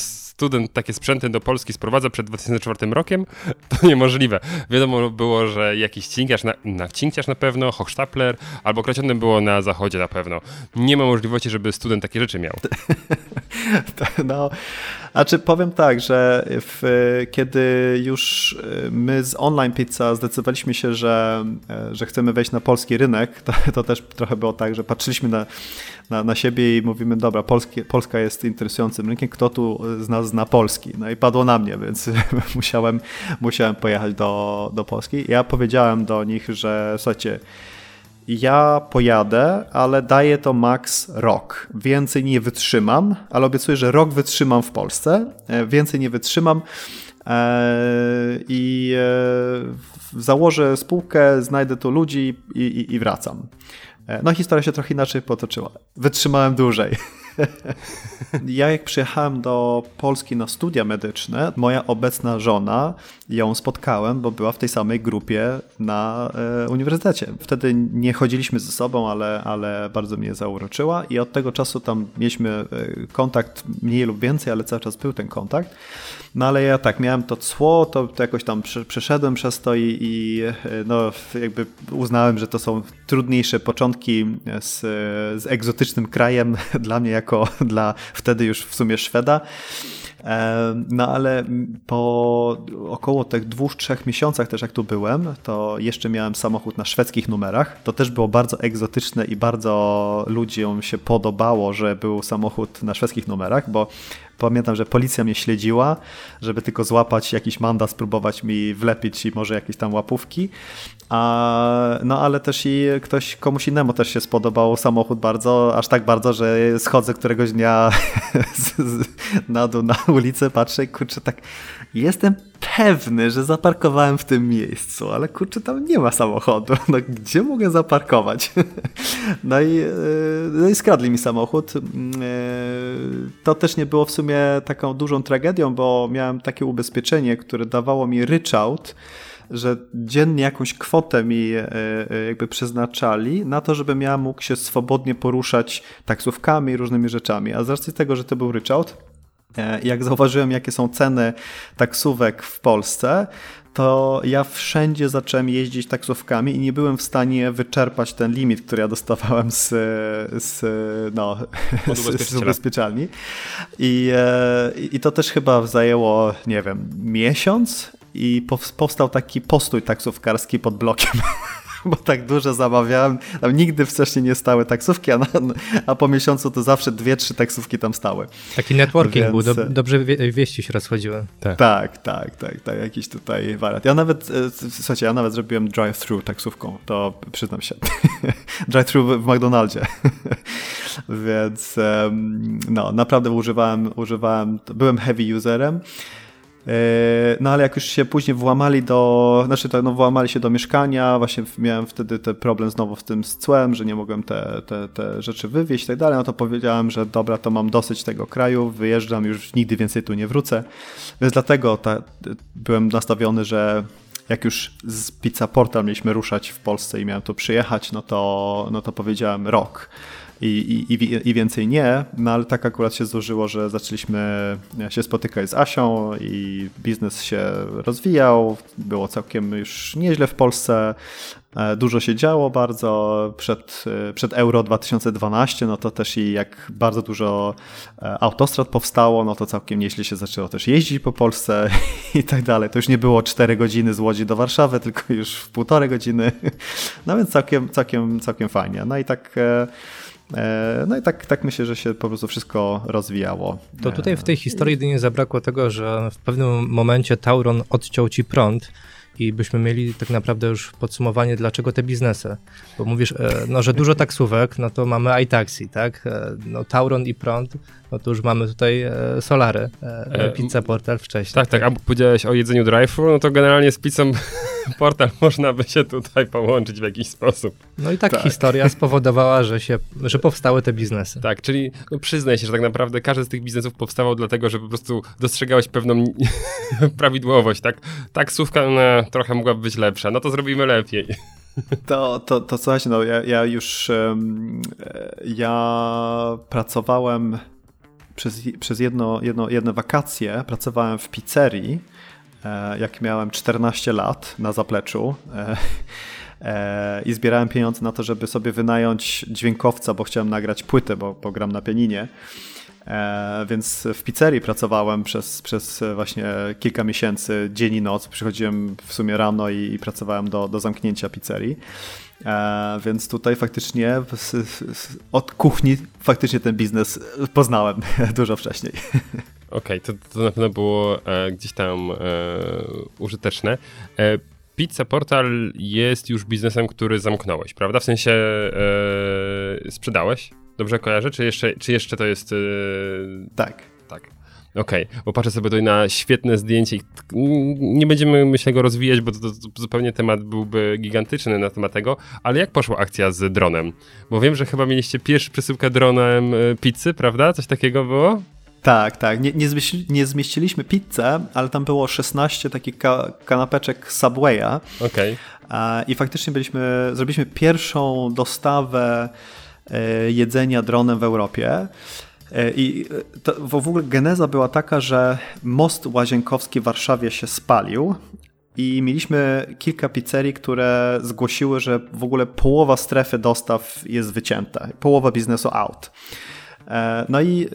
student takie sprzęty do Polski sprowadza przed 2004 rokiem, to niemożliwe. Wiadomo było, że jakiś cinkciarz na, na na pewno, Hochstapler, albo krociągiem było na zachodzie na pewno. Nie ma możliwości, żeby student takie rzeczy miał. no, a czy powiem tak, że w, kiedy już e, my z Online Pizza zdecydowaliśmy się, że, e, że chcemy wejść na polski rynek, to, to też trochę było tak, że patrzyliśmy na, na, na siebie i mówimy, dobra, Polski, Polska jest interesującym rynkiem, kto tu z nas zna Polski? No i padło na mnie, więc musiałem, musiałem pojechać do, do Polski. Ja powiedziałem do nich, że słuchajcie, ja pojadę, ale daję to max rok. Więcej nie wytrzymam, ale obiecuję, że rok wytrzymam w Polsce. E, więcej nie wytrzymam e, i e, założę spółkę, znajdę tu ludzi i, i, i wracam. No historia się trochę inaczej potoczyła. Wytrzymałem dłużej. Ja jak przyjechałem do Polski na studia medyczne, moja obecna żona, ją spotkałem, bo była w tej samej grupie na e, uniwersytecie. Wtedy nie chodziliśmy ze sobą, ale, ale bardzo mnie zauroczyła i od tego czasu tam mieliśmy e, kontakt mniej lub więcej, ale cały czas był ten kontakt. No ale ja tak, miałem to cło, to, to jakoś tam przeszedłem przez to i, i no, jakby uznałem, że to są trudniejsze początki z, z egzotycznym krajem dla mnie jako dla wtedy już w sumie Szweda. No ale po około tych dwóch, trzech miesiącach też jak tu byłem, to jeszcze miałem samochód na szwedzkich numerach. To też było bardzo egzotyczne i bardzo ludziom się podobało, że był samochód na szwedzkich numerach, bo pamiętam, że policja mnie śledziła, żeby tylko złapać jakiś mandat, spróbować mi wlepić i może jakieś tam łapówki. A, no ale też i ktoś, komuś innemu też się spodobał samochód bardzo, aż tak bardzo, że schodzę któregoś dnia z, z, na dół na ulicę, patrzę i kurczę tak, jestem pewny, że zaparkowałem w tym miejscu, ale kurczę tam nie ma samochodu, no gdzie mogę zaparkować? No i, e, no i skradli mi samochód. E, to też nie było w sumie taką dużą tragedią, bo miałem takie ubezpieczenie, które dawało mi ryczałt, że dziennie jakąś kwotę mi e, e, jakby przeznaczali na to, żebym ja mógł się swobodnie poruszać taksówkami i różnymi rzeczami. A z racji tego, że to był ryczałt, e, jak zauważyłem, jakie są ceny taksówek w Polsce, to ja wszędzie zacząłem jeździć taksówkami i nie byłem w stanie wyczerpać ten limit, który ja dostawałem z, z, no, z, z ubezpieczalni. I, I to też chyba zajęło, nie wiem, miesiąc i powstał taki postój taksówkarski pod blokiem. bo tak dużo zamawiałem. Tam nigdy wcześniej nie stały taksówki, a, na, a po miesiącu to zawsze dwie, trzy taksówki tam stały. Taki networking Więc... był, do, dobrze wie, wieści się rozchodziły. Tak. tak, tak, tak, tak, jakiś tutaj wariat. Ja nawet, e, słuchajcie, ja nawet zrobiłem drive-thru taksówką, to przyznam się. drive-thru w McDonaldzie. Więc no, naprawdę używałem, używałem, byłem heavy userem. E, no ale jak już się później włamali do, znaczy to, no, włamali się do mieszkania, właśnie miałem wtedy ten problem znowu z tym z cłem, że nie mogłem te, te, te rzeczy wywieźć i tak dalej, no to powiedziałem, że dobra, to mam dosyć tego kraju, wyjeżdżam, już nigdy więcej tu nie wrócę. Więc dlatego ta, byłem nastawiony, że jak już z Pizza Portal mieliśmy ruszać w Polsce i miałem tu przyjechać, no to, no to powiedziałem rok i, i, i więcej nie, no ale tak akurat się złożyło, że zaczęliśmy się spotykać z Asią i biznes się rozwijał, było całkiem już nieźle w Polsce, e, Dużo się działo bardzo przed, e, przed Euro 2012, no to też i jak bardzo dużo e, autostrad powstało, no to całkiem nieźle się zaczęło też jeździć po Polsce i tak dalej. To już nie było 4 godziny z Łodzi do Warszawy, tylko już w półtorej godziny. No więc całkiem, całkiem, całkiem fajnie. No i tak E, no i tak, tak myślę, że się po prostu wszystko rozwijało. To tutaj w tej historii jedynie zabrakło tego, że w pewnym momencie Tauron odciął ci prąd i byśmy mieli tak naprawdę już podsumowanie, dlaczego te biznesy. Bo mówisz, e, no, że dużo taksówek, no to mamy iTaxi, tak? E, no, Tauron i prąd, już mamy tutaj e, Solary, Pizza Portal wcześniej. Tak, tak, a powiedziałeś o jedzeniu drive-thru, no to generalnie z pizzą Portal można by się tutaj połączyć w jakiś sposób. No i tak, tak. historia spowodowała, że, się, że powstały te biznesy. Tak, czyli no przyznaj się, że tak naprawdę każdy z tych biznesów powstawał dlatego, że po prostu dostrzegałeś pewną prawidłowość, tak? Taksówka no, trochę mogłaby być lepsza, no to zrobimy lepiej. To, to, to słuchajcie, no ja, ja już ja pracowałem przez, przez jedno, jedno, jedne wakacje pracowałem w pizzerii, jak miałem 14 lat na zapleczu. I zbierałem pieniądze na to, żeby sobie wynająć dźwiękowca, bo chciałem nagrać płytę, bo, bo gram na pianinie. E, więc w pizzerii pracowałem przez, przez właśnie kilka miesięcy, dzień i noc. Przychodziłem w sumie rano i, i pracowałem do, do zamknięcia pizzerii. E, więc tutaj faktycznie od kuchni faktycznie ten biznes poznałem dużo wcześniej. Okej, okay, to, to na pewno było e, gdzieś tam e, użyteczne. E, Pizza Portal jest już biznesem, który zamknąłeś, prawda? W sensie e, sprzedałeś? Dobrze kojarzę? Czy jeszcze, czy jeszcze to jest. Yy... Tak. Okej, okay, bo patrzę sobie tutaj na świetne zdjęcie nie będziemy, myślę, go rozwijać, bo to, to, zupełnie temat byłby gigantyczny na temat tego, ale jak poszła akcja z dronem? Bo wiem, że chyba mieliście pierwszy przesyłkę dronem y, pizzy, prawda? Coś takiego było? Tak, tak. Nie, nie, zmieści, nie zmieściliśmy pizzę, ale tam było 16 takich ka kanapeczek Subwaya. Okej. Okay. I faktycznie byliśmy, zrobiliśmy pierwszą dostawę E, jedzenia dronem w Europie. E, I to, w ogóle geneza była taka, że most łazienkowski w Warszawie się spalił i mieliśmy kilka pizzerii, które zgłosiły, że w ogóle połowa strefy dostaw jest wycięta, połowa biznesu out. E, no i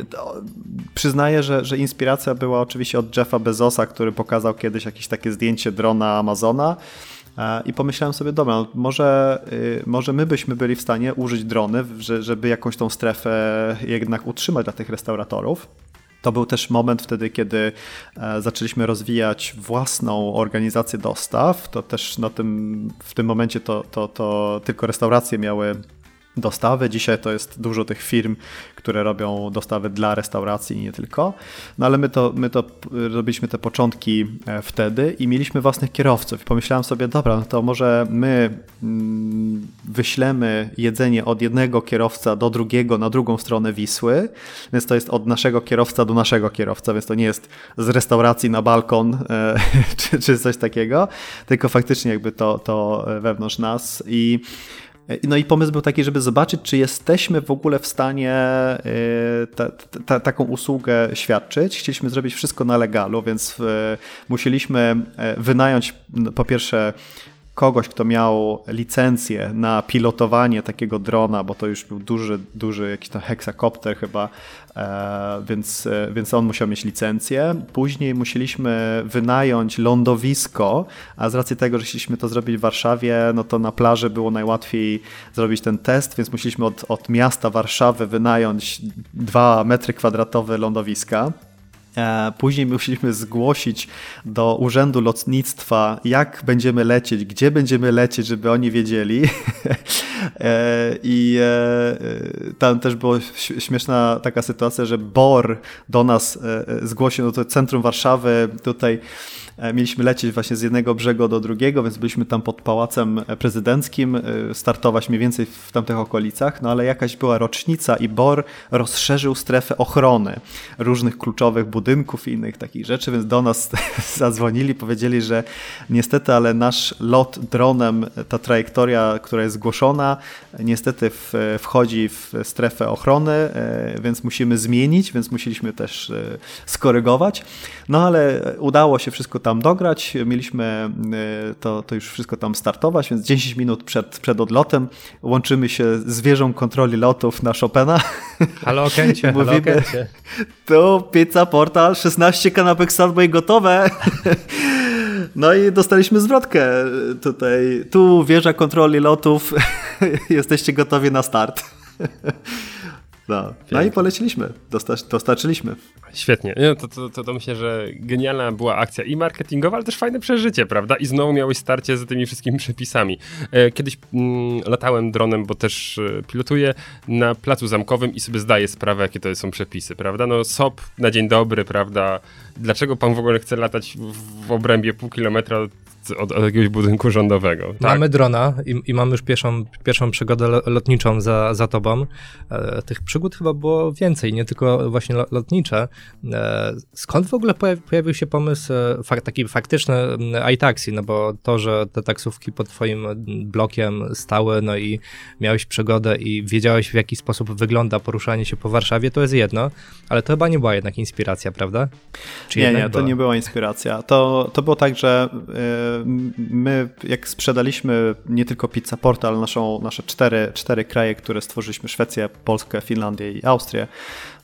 przyznaję, że, że inspiracja była oczywiście od Jeffa Bezosa, który pokazał kiedyś jakieś takie zdjęcie drona Amazona. I pomyślałem sobie, dobra, no może, y, może my byśmy byli w stanie użyć drony, żeby jakąś tą strefę jednak utrzymać dla tych restauratorów. To był też moment wtedy, kiedy e, zaczęliśmy rozwijać własną organizację dostaw. To też na tym, w tym momencie to, to, to tylko restauracje miały dostawy. Dzisiaj to jest dużo tych firm, które robią dostawy dla restauracji i nie tylko. No ale my to, my to robiliśmy te początki e, wtedy i mieliśmy własnych kierowców. Pomyślałem sobie, dobra, no to może my mm, wyślemy jedzenie od jednego kierowca do drugiego na drugą stronę Wisły, więc to jest od naszego kierowca do naszego kierowca, więc to nie jest z restauracji na balkon e, czy, czy coś takiego, tylko faktycznie jakby to, to wewnątrz nas i no i pomysł był taki, żeby zobaczyć, czy jesteśmy w ogóle w stanie y, ta, ta, taką usługę świadczyć. Chcieliśmy zrobić wszystko na legalu, więc y, musieliśmy wynająć po pierwsze kogoś, kto miał licencję na pilotowanie takiego drona, bo to już był duży, duży jakiś tam heksakopter chyba, e, więc, e, więc on musiał mieć licencję. Później musieliśmy wynająć lądowisko, a z racji tego, że chcieliśmy to zrobić w Warszawie, no to na plaży było najłatwiej zrobić ten test, więc musieliśmy od, od miasta Warszawy wynająć dwa metry kwadratowe lądowiska. E, później musieliśmy zgłosić do Urzędu Lotnictwa, jak będziemy lecieć, gdzie będziemy lecieć, żeby oni wiedzieli. E, I e, tam też była śmieszna taka sytuacja, że BOR do nas zgłosił, no to centrum Warszawy tutaj mieliśmy lecieć właśnie z jednego brzegu do drugiego, więc byliśmy tam pod Pałacem Prezydenckim, e, startować mniej więcej w tamtych okolicach, no ale jakaś była rocznica i BOR rozszerzył strefę ochrony różnych kluczowych budynków i innych takich rzeczy, więc do nas zadzwonili, powiedzieli, że niestety, ale nasz lot dronem, ta trajektoria, która jest zgłoszona, niestety w, wchodzi w strefę ochrony, e, więc musimy zmienić, więc musieliśmy też skorygować. No ale udało się wszystko tam dograć. Mieliśmy y, to, to już wszystko tam startować, więc 10 minut przed, przed odlotem łączymy się z wieżą kontroli lotów na Chopina. Halo Kencie, Mówimy, halo. Tu pizza portal, 16 kanapek Subway gotowe. No i dostaliśmy zwrotkę tutaj. Tu wieża kontroli lotów. Jesteście gotowi na start. No, no i poleciliśmy, dostarczyliśmy. Świetnie. To, to, to, to, myślę, że genialna była akcja i marketingowa, ale też fajne przeżycie, prawda? I znowu miałeś starcie z tymi wszystkimi przepisami. E, kiedyś mm, latałem dronem, bo też e, pilotuję na placu zamkowym i sobie zdaję sprawę, jakie to są przepisy, prawda? No SOP na dzień dobry, prawda? Dlaczego pan w ogóle chce latać w, w obrębie pół kilometra od, od jakiegoś budynku rządowego. Tak. Mamy drona i, i mamy już pierwszą, pierwszą przygodę lotniczą za, za tobą. E, tych przygód chyba było więcej, nie tylko właśnie lotnicze. E, skąd w ogóle pojawił się pomysł e, fak, taki faktyczny iTaxi? No bo to, że te taksówki pod twoim blokiem stały, no i miałeś przygodę i wiedziałeś w jaki sposób wygląda poruszanie się po Warszawie, to jest jedno, ale to chyba nie była jednak inspiracja, prawda? Czy nie, nie, to nie była inspiracja. To, to było tak, że my jak sprzedaliśmy nie tylko Pizza Portal, naszą, nasze cztery, cztery kraje, które stworzyliśmy, Szwecję, Polskę, Finlandię i Austrię,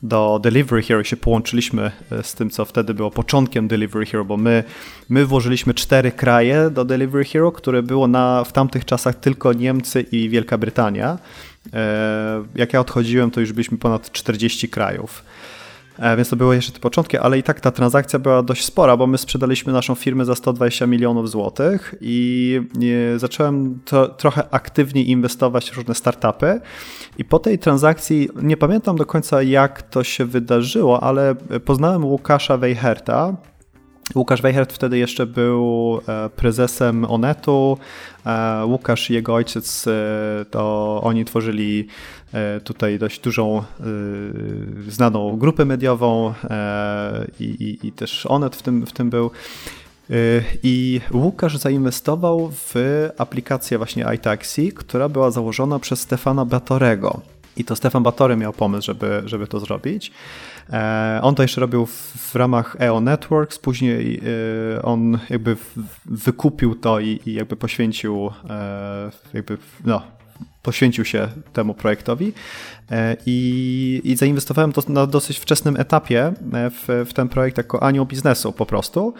do Delivery Hero się połączyliśmy e, z tym, co wtedy było początkiem Delivery Hero, bo my, my włożyliśmy cztery kraje do Delivery Hero, które było na, w tamtych czasach tylko Niemcy i Wielka Brytania. E, jak ja odchodziłem, to już byliśmy ponad 40 krajów. E, więc to były jeszcze te początki, ale i tak ta transakcja była dość spora, bo my sprzedaliśmy naszą firmę za 120 milionów złotych i zacząłem to, trochę aktywniej inwestować w różne startupy. I po tej transakcji, nie pamiętam do końca jak to się wydarzyło, ale poznałem Łukasza Weicherta, Łukasz Weichert wtedy jeszcze był e, prezesem Onetu. E, Łukasz i jego ojciec, to oni tworzyli E, tutaj dość dużą, e, znaną grupę mediową e, i, i, i też Onet w tym, w tym był. I Łukasz zainwestował w aplikację właśnie iTaxi, która była założona przez Stefana Batorego. I to Stefan Batory miał pomysł, żeby, żeby to zrobić. On to jeszcze robił w, ramach EO Networks, później on jakby wykupił to i, i jakby poświęcił jakby, no, poświęcił się temu projektowi e, i, i zainwestowałem to na dosyć wczesnym etapie e, w, w ten projekt jako anioł biznesu po prostu.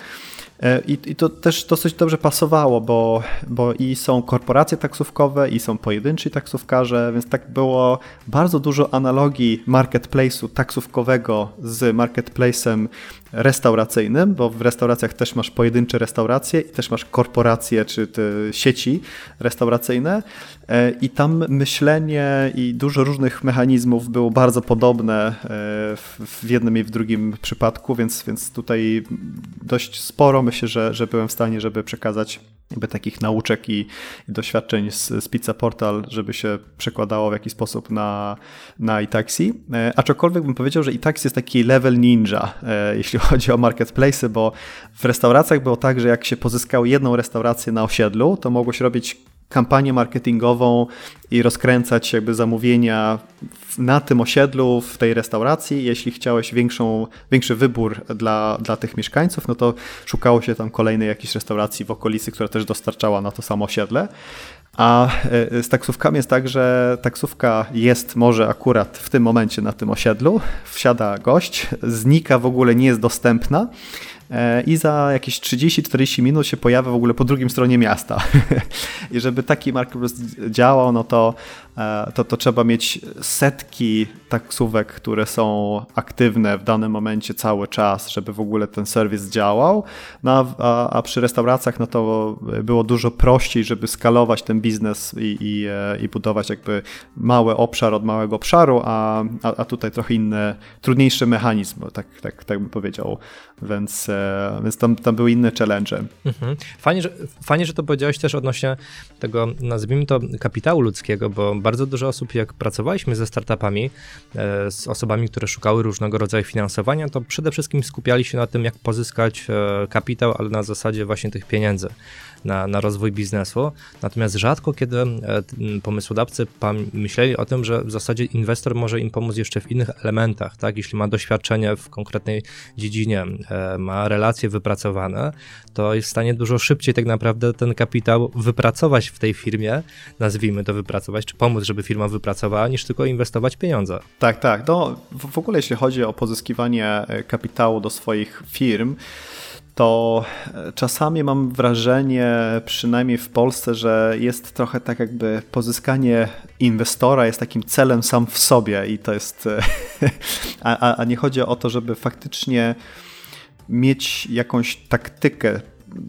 E, I, I, to też dosyć dobrze pasowało, bo, bo i są korporacje taksówkowe, i są pojedynczy taksówkarze, więc tak było bardzo dużo analogii marketplace'u taksówkowego z marketplace'em restauracyjnym, bo w restauracjach też masz pojedyncze restauracje i też masz korporacje czy te sieci restauracyjne e, i tam myślenie i dużo różnych mechanizmów było bardzo podobne e, w jednym i w drugim przypadku, więc, więc tutaj dość sporo myślę, że, że byłem w stanie, żeby przekazać jakby takich nauczek i, i doświadczeń z, z Pizza Portal, żeby się przekładało w jakiś sposób na, na iTaxi. E, aczkolwiek bym powiedział, że iTaxi jest taki level ninja, e, jeśli chodzi o marketplace, bo w restauracjach było tak, że jak się pozyskało jedną restaurację na osiedlu, to mogło się robić kampanię marketingową i rozkręcać jakby zamówienia na tym osiedlu, w tej restauracji. Jeśli chciałeś większą, większy wybór dla, dla tych mieszkańców, no to szukało się tam kolejnej jakiejś restauracji w okolicy, która też dostarczała na to samo osiedle. A e, z taksówkami jest tak, że taksówka jest może akurat w tym momencie na tym osiedlu, wsiada gość, znika w ogóle, nie jest dostępna i za jakieś 30-40 minut się pojawia w ogóle po drugim stronie miasta. I żeby taki marketplace działał, no to, e, to, to trzeba mieć setki taksówek, które są aktywne w danym momencie cały czas, żeby w ogóle ten serwis działał. No, a, a przy restauracjach no to było dużo prościej, żeby skalować ten biznes i, i, e, i budować jakby mały obszar od małego obszaru, a, a, a tutaj trochę inny, trudniejszy mechanizm, tak, tak, tak bym powiedział. Więc więc tam, tam były inne challenge. Mhm. Fajnie, że, fajnie, że to powiedziałeś też odnośnie tego, nazwijmy to, kapitału ludzkiego, bo bardzo dużo osób, jak pracowaliśmy ze startupami, e, z osobami, które szukały różnego rodzaju finansowania, to przede wszystkim skupiali się na tym, jak pozyskać e, kapitał, ale na zasadzie właśnie tych pieniędzy na, na rozwój biznesu. Natomiast rzadko kiedy e, pomysłodawcy myśleli o tym, że w zasadzie inwestor może im pomóc jeszcze w innych elementach, tak? Jeśli ma doświadczenie w konkretnej dziedzinie, e, ma relacje wypracowane, to jest w stanie dużo szybciej tak naprawdę ten kapitał wypracować w tej firmie, nazwijmy to wypracować, czy pomóc, żeby firma wypracowała, niż tylko inwestować pieniądze. Tak, tak. No, w ogóle jeśli chodzi o pozyskiwanie e, kapitału do swoich firm, to e, czasami mam wrażenie, przynajmniej w Polsce, że jest trochę tak jakby pozyskanie inwestora jest takim celem sam w sobie i to jest, e, a, a nie chodzi o to, żeby faktycznie mieć jakąś taktykę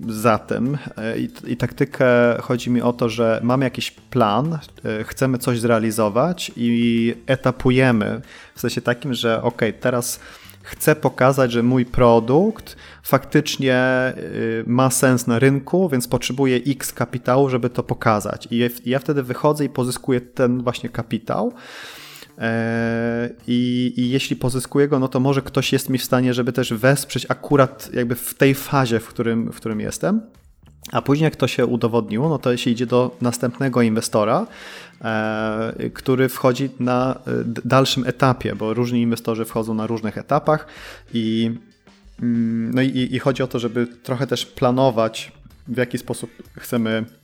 za tym e, I, i taktykę chodzi mi o to, że mamy jakiś plan, chcemy coś zrealizować i etapujemy w sensie takim, że ok, teraz chcę pokazać, że mój produkt faktycznie y, ma sens na rynku, więc potrzebuję X kapitału, żeby to pokazać. I ja wtedy wychodzę i pozyskuję ten właśnie kapitał. E, I, I, jeśli pozyskuję go, no to może ktoś jest mi w stanie, żeby też wesprzeć akurat jakby w tej fazie, w którym, w którym jestem. A później, jak to się udowodniło, no to się idzie do następnego inwestora, który wchodzi na e, dalszym etapie, bo różni inwestorzy wchodzą na różnych etapach i, mm, no i, i chodzi o to, żeby trochę też planować, w jaki sposób chcemy E,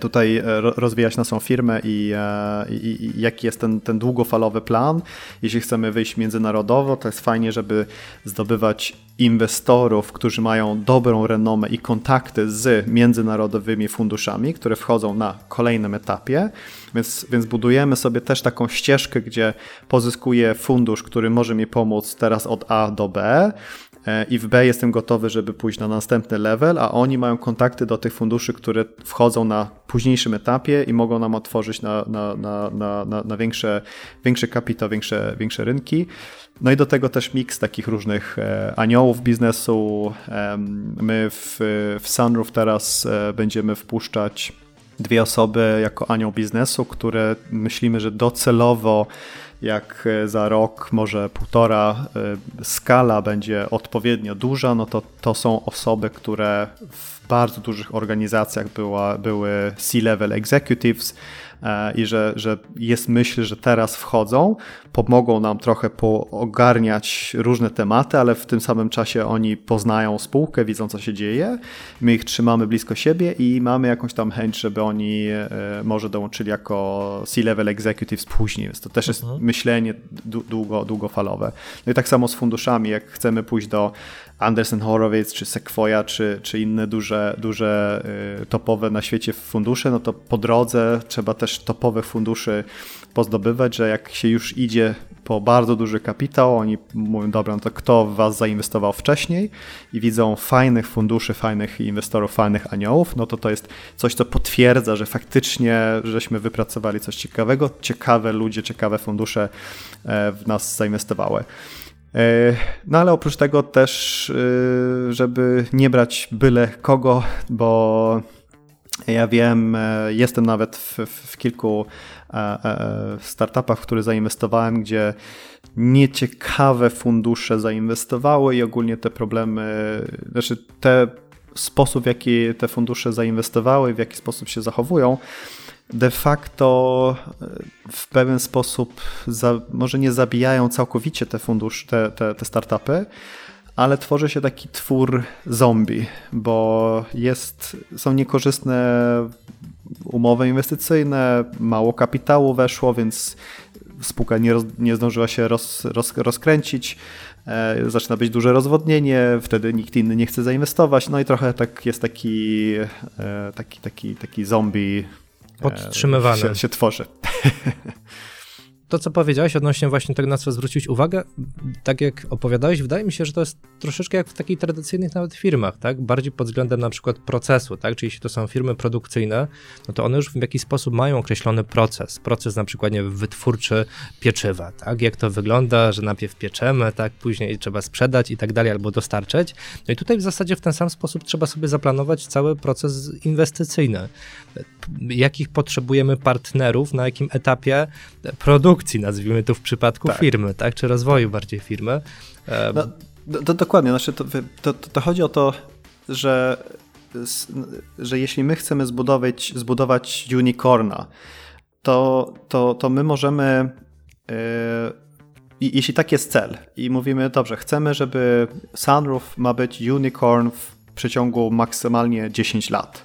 tutaj e, rozwijać naszą firmę i, e, i, i, jaki jest ten, ten długofalowy plan. Jeśli chcemy wyjść międzynarodowo, to jest fajnie, żeby zdobywać inwestorów, którzy mają dobrą renomę i kontakty z międzynarodowymi funduszami, które wchodzą na kolejnym etapie. Więc, więc budujemy sobie też taką ścieżkę, gdzie pozyskuję fundusz, który może mi pomóc teraz od A do B, E, i w B jestem gotowy, żeby pójść na następny level, a oni mają kontakty do tych funduszy, które wchodzą na późniejszym etapie i mogą nam otworzyć na, na, na, na, na, na większe, większy kapitał, większe, większe rynki. No i do tego też miks takich różnych e, aniołów biznesu. My w, w Sunroof teraz e, będziemy wpuszczać dwie osoby jako anioł biznesu, które myślimy, że docelowo jak e, za rok, może półtora e, skala będzie odpowiednio duża, no to to są osoby, które w bardzo dużych organizacjach była, były C-level executives, i że, że jest myśl, że teraz wchodzą, pomogą nam trochę poogarniać różne tematy, ale w tym samym czasie oni poznają spółkę, widzą co się dzieje, my ich trzymamy blisko siebie i mamy jakąś tam chęć, żeby oni e, może dołączyli jako C-level executives później, więc to też jest mhm. myślenie długo, długofalowe. No i tak samo z funduszami, jak chcemy pójść do Anderson Horowitz, czy Sequoia, czy, czy inne duże, duże y, topowe na świecie fundusze, no to po drodze trzeba też topowych funduszy pozdobywać, że jak się już idzie po bardzo duży kapitał, oni mówią, dobra, no to kto w was zainwestował wcześniej i widzą fajnych funduszy, fajnych inwestorów, fajnych aniołów, no to to jest coś, co potwierdza, że faktycznie żeśmy wypracowali coś ciekawego, ciekawe ludzie, ciekawe fundusze e, w nas zainwestowały. E, no ale oprócz tego też, e, żeby nie brać byle kogo, bo ja wiem, e, jestem nawet w, w kilku startupach, w które zainwestowałem, gdzie nieciekawe fundusze zainwestowały i ogólnie te problemy, znaczy te sposób, w jaki te fundusze zainwestowały, w jaki sposób się zachowują, de facto e, w pewien sposób za, może nie zabijają całkowicie te fundusze, te, te, te startupy, ale tworzy się taki twór zombie, bo jest, są niekorzystne umowy inwestycyjne, mało kapitału weszło, więc spółka nie, roz, nie zdążyła się roz, roz, rozkręcić, e, zaczyna być duże rozwodnienie, wtedy nikt inny nie chce zainwestować, no i trochę tak jest taki, e, taki, taki, taki zombie podtrzymywane. Się, się tworzy. to, co powiedziałeś odnośnie właśnie tego, na co zwrócić uwagę, tak jak opowiadałeś, wydaje mi się, że to jest troszeczkę jak w takich tradycyjnych nawet firmach, tak? Bardziej pod względem na przykład procesu, tak? Czyli jeśli to są firmy produkcyjne, no to one już w jakiś sposób mają określony proces. Proces na przykład, nie wytwórczy pieczywa, tak? Jak to wygląda, że najpierw pieczemy, tak? Później trzeba sprzedać i tak dalej, albo dostarczyć. No i tutaj w zasadzie w ten sam sposób trzeba sobie zaplanować cały proces inwestycyjny. Jakich potrzebujemy partnerów, na jakim etapie produkcji produkcji, nazwijmy to w przypadku tak. firmy, tak? Czy rozwoju bardziej firmy. No, to, dokładnie, znaczy to, to, to chodzi o to, że, że jeśli my chcemy zbudować, zbudować unicorna, to, to, to my możemy. Yy, jeśli tak jest cel i mówimy, dobrze, chcemy, żeby Sunroof ma być unicorn w przeciągu maksymalnie 10 lat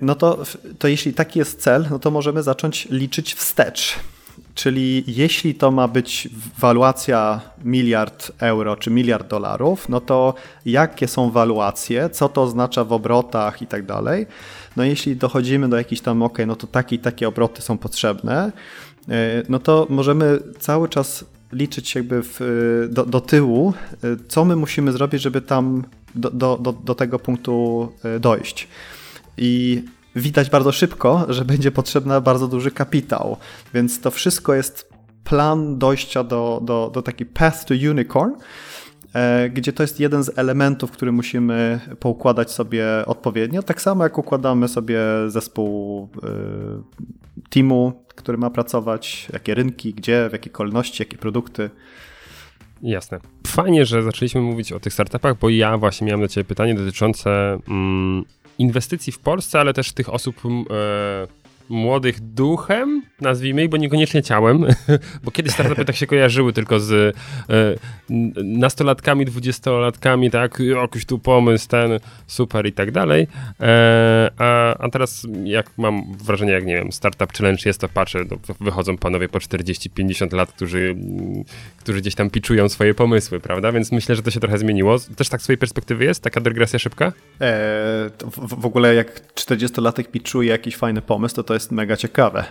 no to, to jeśli taki jest cel, no to możemy zacząć liczyć wstecz. Czyli jeśli to ma być waluacja miliard euro czy miliard dolarów, no to jakie są waluacje, co to oznacza w obrotach i tak dalej. No jeśli dochodzimy do jakichś tam, ok, no to takie i takie obroty są potrzebne, e, no to możemy cały czas liczyć jakby w, do, do tyłu, e, co my musimy zrobić, żeby tam do, do, do tego punktu dojść i widać bardzo szybko, że będzie potrzebny bardzo duży kapitał, więc to wszystko jest plan dojścia do, do, do taki path to unicorn, E, gdzie to jest jeden z elementów, który musimy poukładać sobie odpowiednio. Tak samo jak układamy sobie zespół e, teamu, który ma pracować, jakie rynki, gdzie, w jakiej kolejności, jakie produkty. Jasne. Fajnie, że zaczęliśmy mówić o tych startupach, bo ja właśnie miałem do Ciebie pytanie dotyczące mm, inwestycji w Polsce, ale też tych osób, e, młodych duchem, nazwijmy ich, bo niekoniecznie ciałem, bo kiedyś startupy tak się kojarzyły tylko z e, nastolatkami, dwudziestolatkami, tak, jakiś tu pomysł, ten, super i tak dalej, e, a, a teraz jak mam wrażenie, jak nie wiem, Startup Challenge jest, to patrzę, no, wychodzą panowie po 40-50 lat, którzy, którzy gdzieś tam piczują swoje pomysły, prawda, więc myślę, że to się trochę zmieniło. Też tak z swojej perspektywy jest, taka dygresja szybka? E, w, w, ogóle jak 40-latek piczuje jakiś fajny pomysł, to to jest mega ciekawe.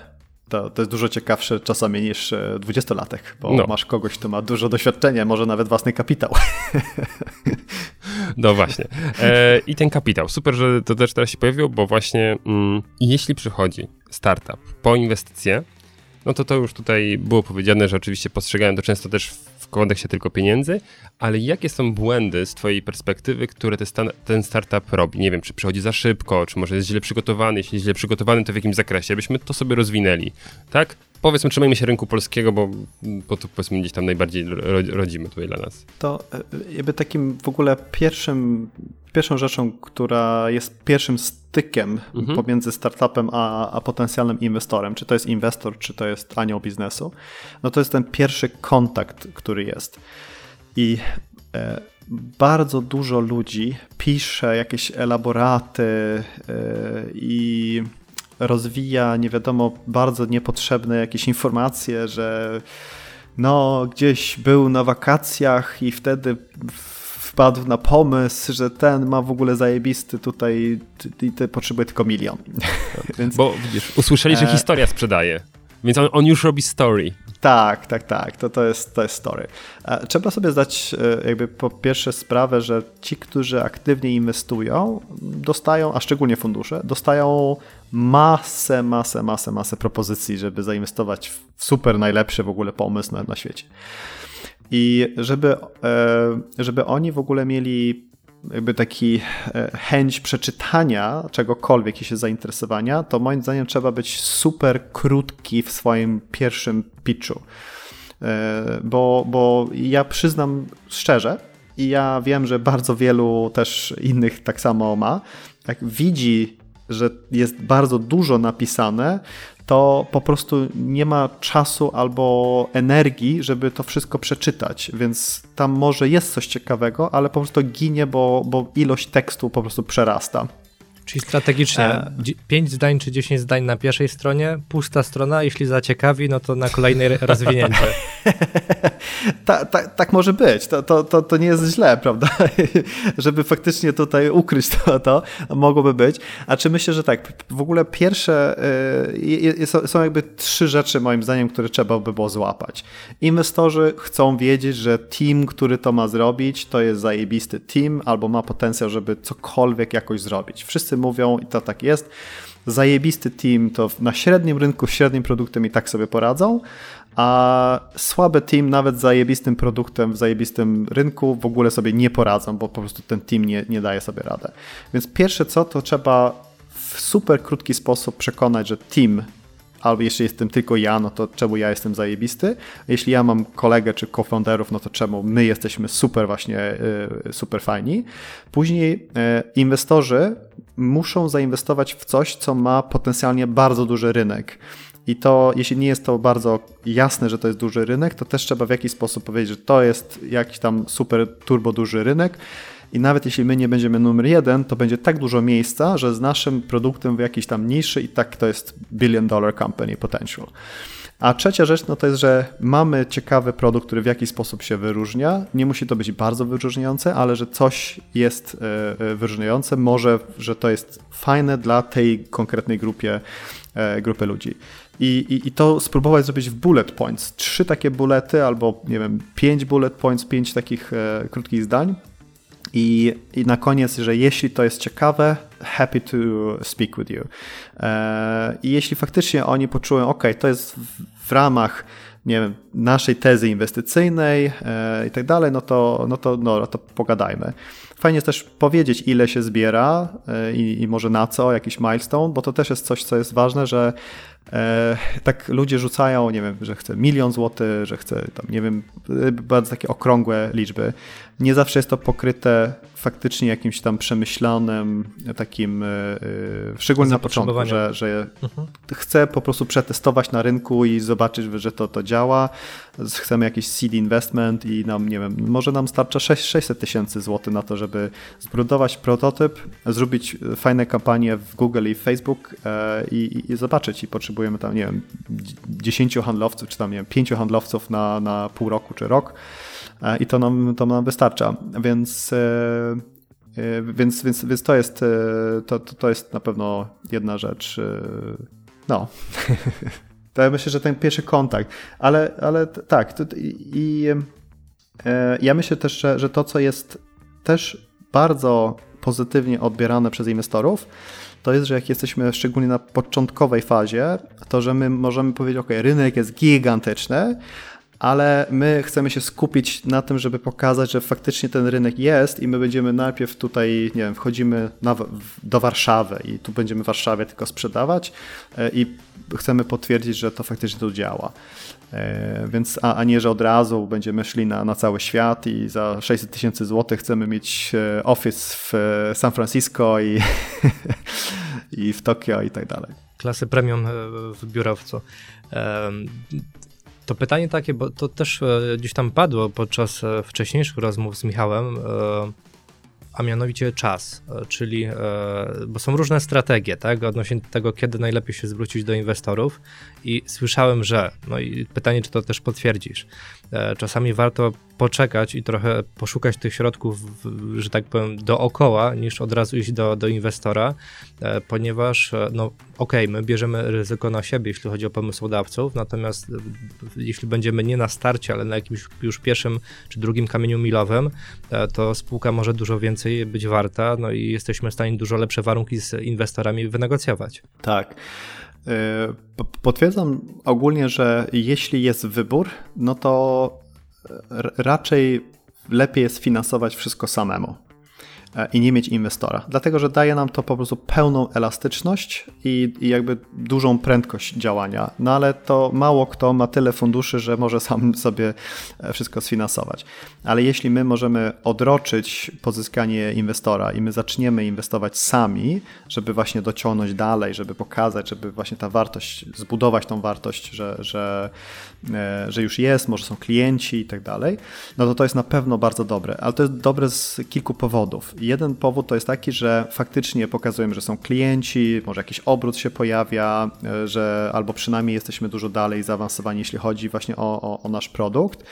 To, to jest dużo ciekawsze czasami niż 20-latek, e, bo no. masz kogoś, kto ma dużo doświadczenia, może nawet własny kapitał. No właśnie. E, I ten kapitał. Super, że to też teraz się pojawiło, bo właśnie mm, jeśli przychodzi startup po inwestycję, no to to już tutaj było powiedziane, że oczywiście postrzegają to często też kontekście tylko pieniędzy, ale jakie są błędy z twojej perspektywy, które ten startup robi? Nie wiem, czy przychodzi za szybko, czy może jest źle przygotowany, jeśli jest źle przygotowany, to w jakim zakresie, byśmy to sobie rozwinęli, tak? Powiedzmy, trzymajmy się rynku polskiego, bo, bo to powiedzmy gdzieś tam najbardziej rodzimy tutaj dla nas. To e, jakby takim w ogóle pierwszym pierwszą rzeczą, która jest pierwszym stykiem mhm. pomiędzy startupem a, a potencjalnym inwestorem, czy to jest inwestor, czy to jest anioł biznesu, no to jest ten pierwszy kontakt, który jest. I e, bardzo dużo ludzi pisze jakieś elaboraty e, i rozwija nie wiadomo bardzo niepotrzebne jakieś informacje, że no gdzieś był na wakacjach i wtedy wpadł na pomysł, że ten ma w ogóle zajebisty tutaj i ty potrzebuje tylko milion. Więc, Bo widzisz, usłyszeli, że e... historia sprzedaje. Więc on, on, już robi story. Tak, tak, tak. To, to, jest, to jest story. E, trzeba sobie zdać e, jakby po pierwsze sprawę, że ci, którzy aktywnie inwestują, dostają, a szczególnie fundusze, dostają masę, masę, masę, masę propozycji, żeby zainwestować w super najlepszy w ogóle pomysł na, na świecie. I żeby, e, żeby oni w ogóle mieli jakby taki e, chęć przeczytania czegokolwiek i się zainteresowania, to moim zdaniem trzeba być super krótki w swoim pierwszym pitchu. E, bo, bo ja przyznam szczerze, i ja wiem, że bardzo wielu też innych tak samo ma, jak widzi, że jest bardzo dużo napisane, to po prostu nie ma czasu albo energii, żeby to wszystko przeczytać, więc tam może jest coś ciekawego, ale po prostu ginie, bo, bo ilość tekstu po prostu przerasta. Czyli strategicznie e... 5 zdań czy 10 zdań na pierwszej stronie, pusta strona, jeśli zaciekawi, no to na kolejnej rozwinięcie. ta, ta, tak może być, to, to, to, to nie jest źle, prawda? Żeby faktycznie tutaj ukryć to, to mogłoby być. A czy myślę, że tak, w ogóle pierwsze y, są jakby trzy rzeczy moim zdaniem, które trzeba by było złapać. Inwestorzy chcą wiedzieć, że team, który to ma zrobić, to jest zajebisty team albo ma potencjał, żeby cokolwiek jakoś zrobić. Wszyscy mówią i to tak jest. Zajebisty team to na średnim rynku, średnim produktem i tak sobie poradzą, a słaby team nawet zajebistym produktem w zajebistym rynku w ogóle sobie nie poradzą, bo po prostu ten team nie, nie daje sobie radę. Więc pierwsze co, to trzeba w super krótki sposób przekonać, że team albo jeśli jestem tylko ja, no to czemu ja jestem zajebisty? Jeśli ja mam kolegę czy co-founderów, no to czemu my jesteśmy super właśnie, y, super fajni? Później y, inwestorzy muszą zainwestować w coś, co ma potencjalnie bardzo duży rynek. I to, jeśli nie jest to bardzo jasne, że to jest duży rynek, to też trzeba w jakiś sposób powiedzieć, że to jest jakiś tam super turbo duży rynek. I nawet jeśli my nie będziemy numer jeden, to będzie tak dużo miejsca, że z naszym produktem w jakiejś tam niszy i tak to jest billion dollar company potential. A trzecia rzecz no to jest, że mamy ciekawy produkt, który w jakiś sposób się wyróżnia. Nie musi to być bardzo wyróżniające, ale że coś jest e, e, wyróżniające, może, że to jest fajne dla tej konkretnej grupie, e, grupy ludzi. I, i, I to spróbować zrobić w bullet points. Trzy takie bulety, albo nie wiem, pięć bullet points, pięć takich e, krótkich zdań. I, I na koniec, że jeśli to jest ciekawe, happy to speak with you. E, I jeśli faktycznie oni poczują, ok, to jest w, w ramach nie wiem, naszej tezy inwestycyjnej e, i tak dalej, no to, no to, no, to pogadajmy. Fajnie jest też powiedzieć, ile się zbiera e, i, i może na co, jakiś milestone, bo to też jest coś, co jest ważne, że e, tak ludzie rzucają, nie wiem, że chce milion złotych, że chce tam, nie wiem, bardzo takie okrągłe liczby. Nie zawsze jest to pokryte faktycznie jakimś tam przemyślanym, takim, yy, szczególnie na początku, że, że mhm. chcę po prostu przetestować na rynku i zobaczyć, że to, to działa. Chcemy jakiś seed investment i nam, nie wiem, może nam starcza 600 tysięcy złotych na to, żeby zbudować prototyp, zrobić fajne kampanie w Google i Facebook yy, i, i, zobaczyć i potrzebujemy tam, nie wiem, 10 handlowców, czy tam, nie wiem, 5 handlowców na, na pół roku czy rok E, i to nam, to nam wystarcza. Więc, e, e, więc, więc, więc to, jest, to, to jest na pewno jedna rzecz. No. To ja myślę, że ten pierwszy kontakt, ale, ale tak. To, i, i ja myślę też, że, że to, co jest też bardzo pozytywnie odbierane przez inwestorów, to jest, że jak jesteśmy szczególnie na początkowej fazie, to że my możemy powiedzieć, ok, rynek jest gigantyczny, ale my chcemy się skupić na tym, żeby pokazać, że faktycznie ten rynek jest i my będziemy najpierw tutaj, nie wiem, wchodzimy na, do Warszawy i tu będziemy w Warszawie tylko sprzedawać e, i chcemy potwierdzić, że to faktycznie tu działa. E, więc, a, a nie, że od razu będziemy szli na, na cały świat i za 600 tysięcy złotych chcemy mieć e, office w San Francisco i, i w Tokio i tak dalej. Klasy premium w biurowcu. To pytanie takie, bo to też e, gdzieś tam padło podczas e, wcześniejszych rozmów z Michałem, e, a mianowicie czas, czyli, bo są różne strategie, tak, odnośnie tego, kiedy najlepiej się zwrócić do inwestorów i słyszałem, że, no i pytanie, czy to też potwierdzisz, czasami warto poczekać i trochę poszukać tych środków, że tak powiem, dookoła, niż od razu iść do, do inwestora, e, ponieważ, e, no okej, okay, my bierzemy ryzyko na siebie, jeśli chodzi o pomysłodawców, natomiast e, jeśli będziemy nie na starcie, ale na jakimś już pierwszym czy drugim kamieniu milowym, to spółka może dużo więcej być warta, no i jesteśmy w stanie dużo lepsze warunki z inwestorami wynegocjować. Tak. Potwierdzam ogólnie, że jeśli jest wybór, no to raczej lepiej jest finansować wszystko samemu. E, i nie mieć inwestora. Dlatego, że daje nam to po prostu pełną elastyczność i, i, jakby dużą prędkość działania. No ale to mało kto ma tyle funduszy, że może sam sobie e, wszystko sfinansować. Ale jeśli my możemy odroczyć pozyskanie inwestora i my zaczniemy inwestować sami, żeby właśnie dociągnąć dalej, żeby pokazać, żeby właśnie ta wartość, zbudować tą wartość, że, że, e, że już jest, może są klienci i tak dalej, no to to jest na pewno bardzo dobre. Ale to jest dobre z kilku powodów. Jeden powód to jest taki, że faktycznie pokazujemy, że są klienci, może jakiś obrót się pojawia, e, że albo przynajmniej jesteśmy dużo dalej zaawansowani, jeśli chodzi właśnie o, o, o nasz produkt,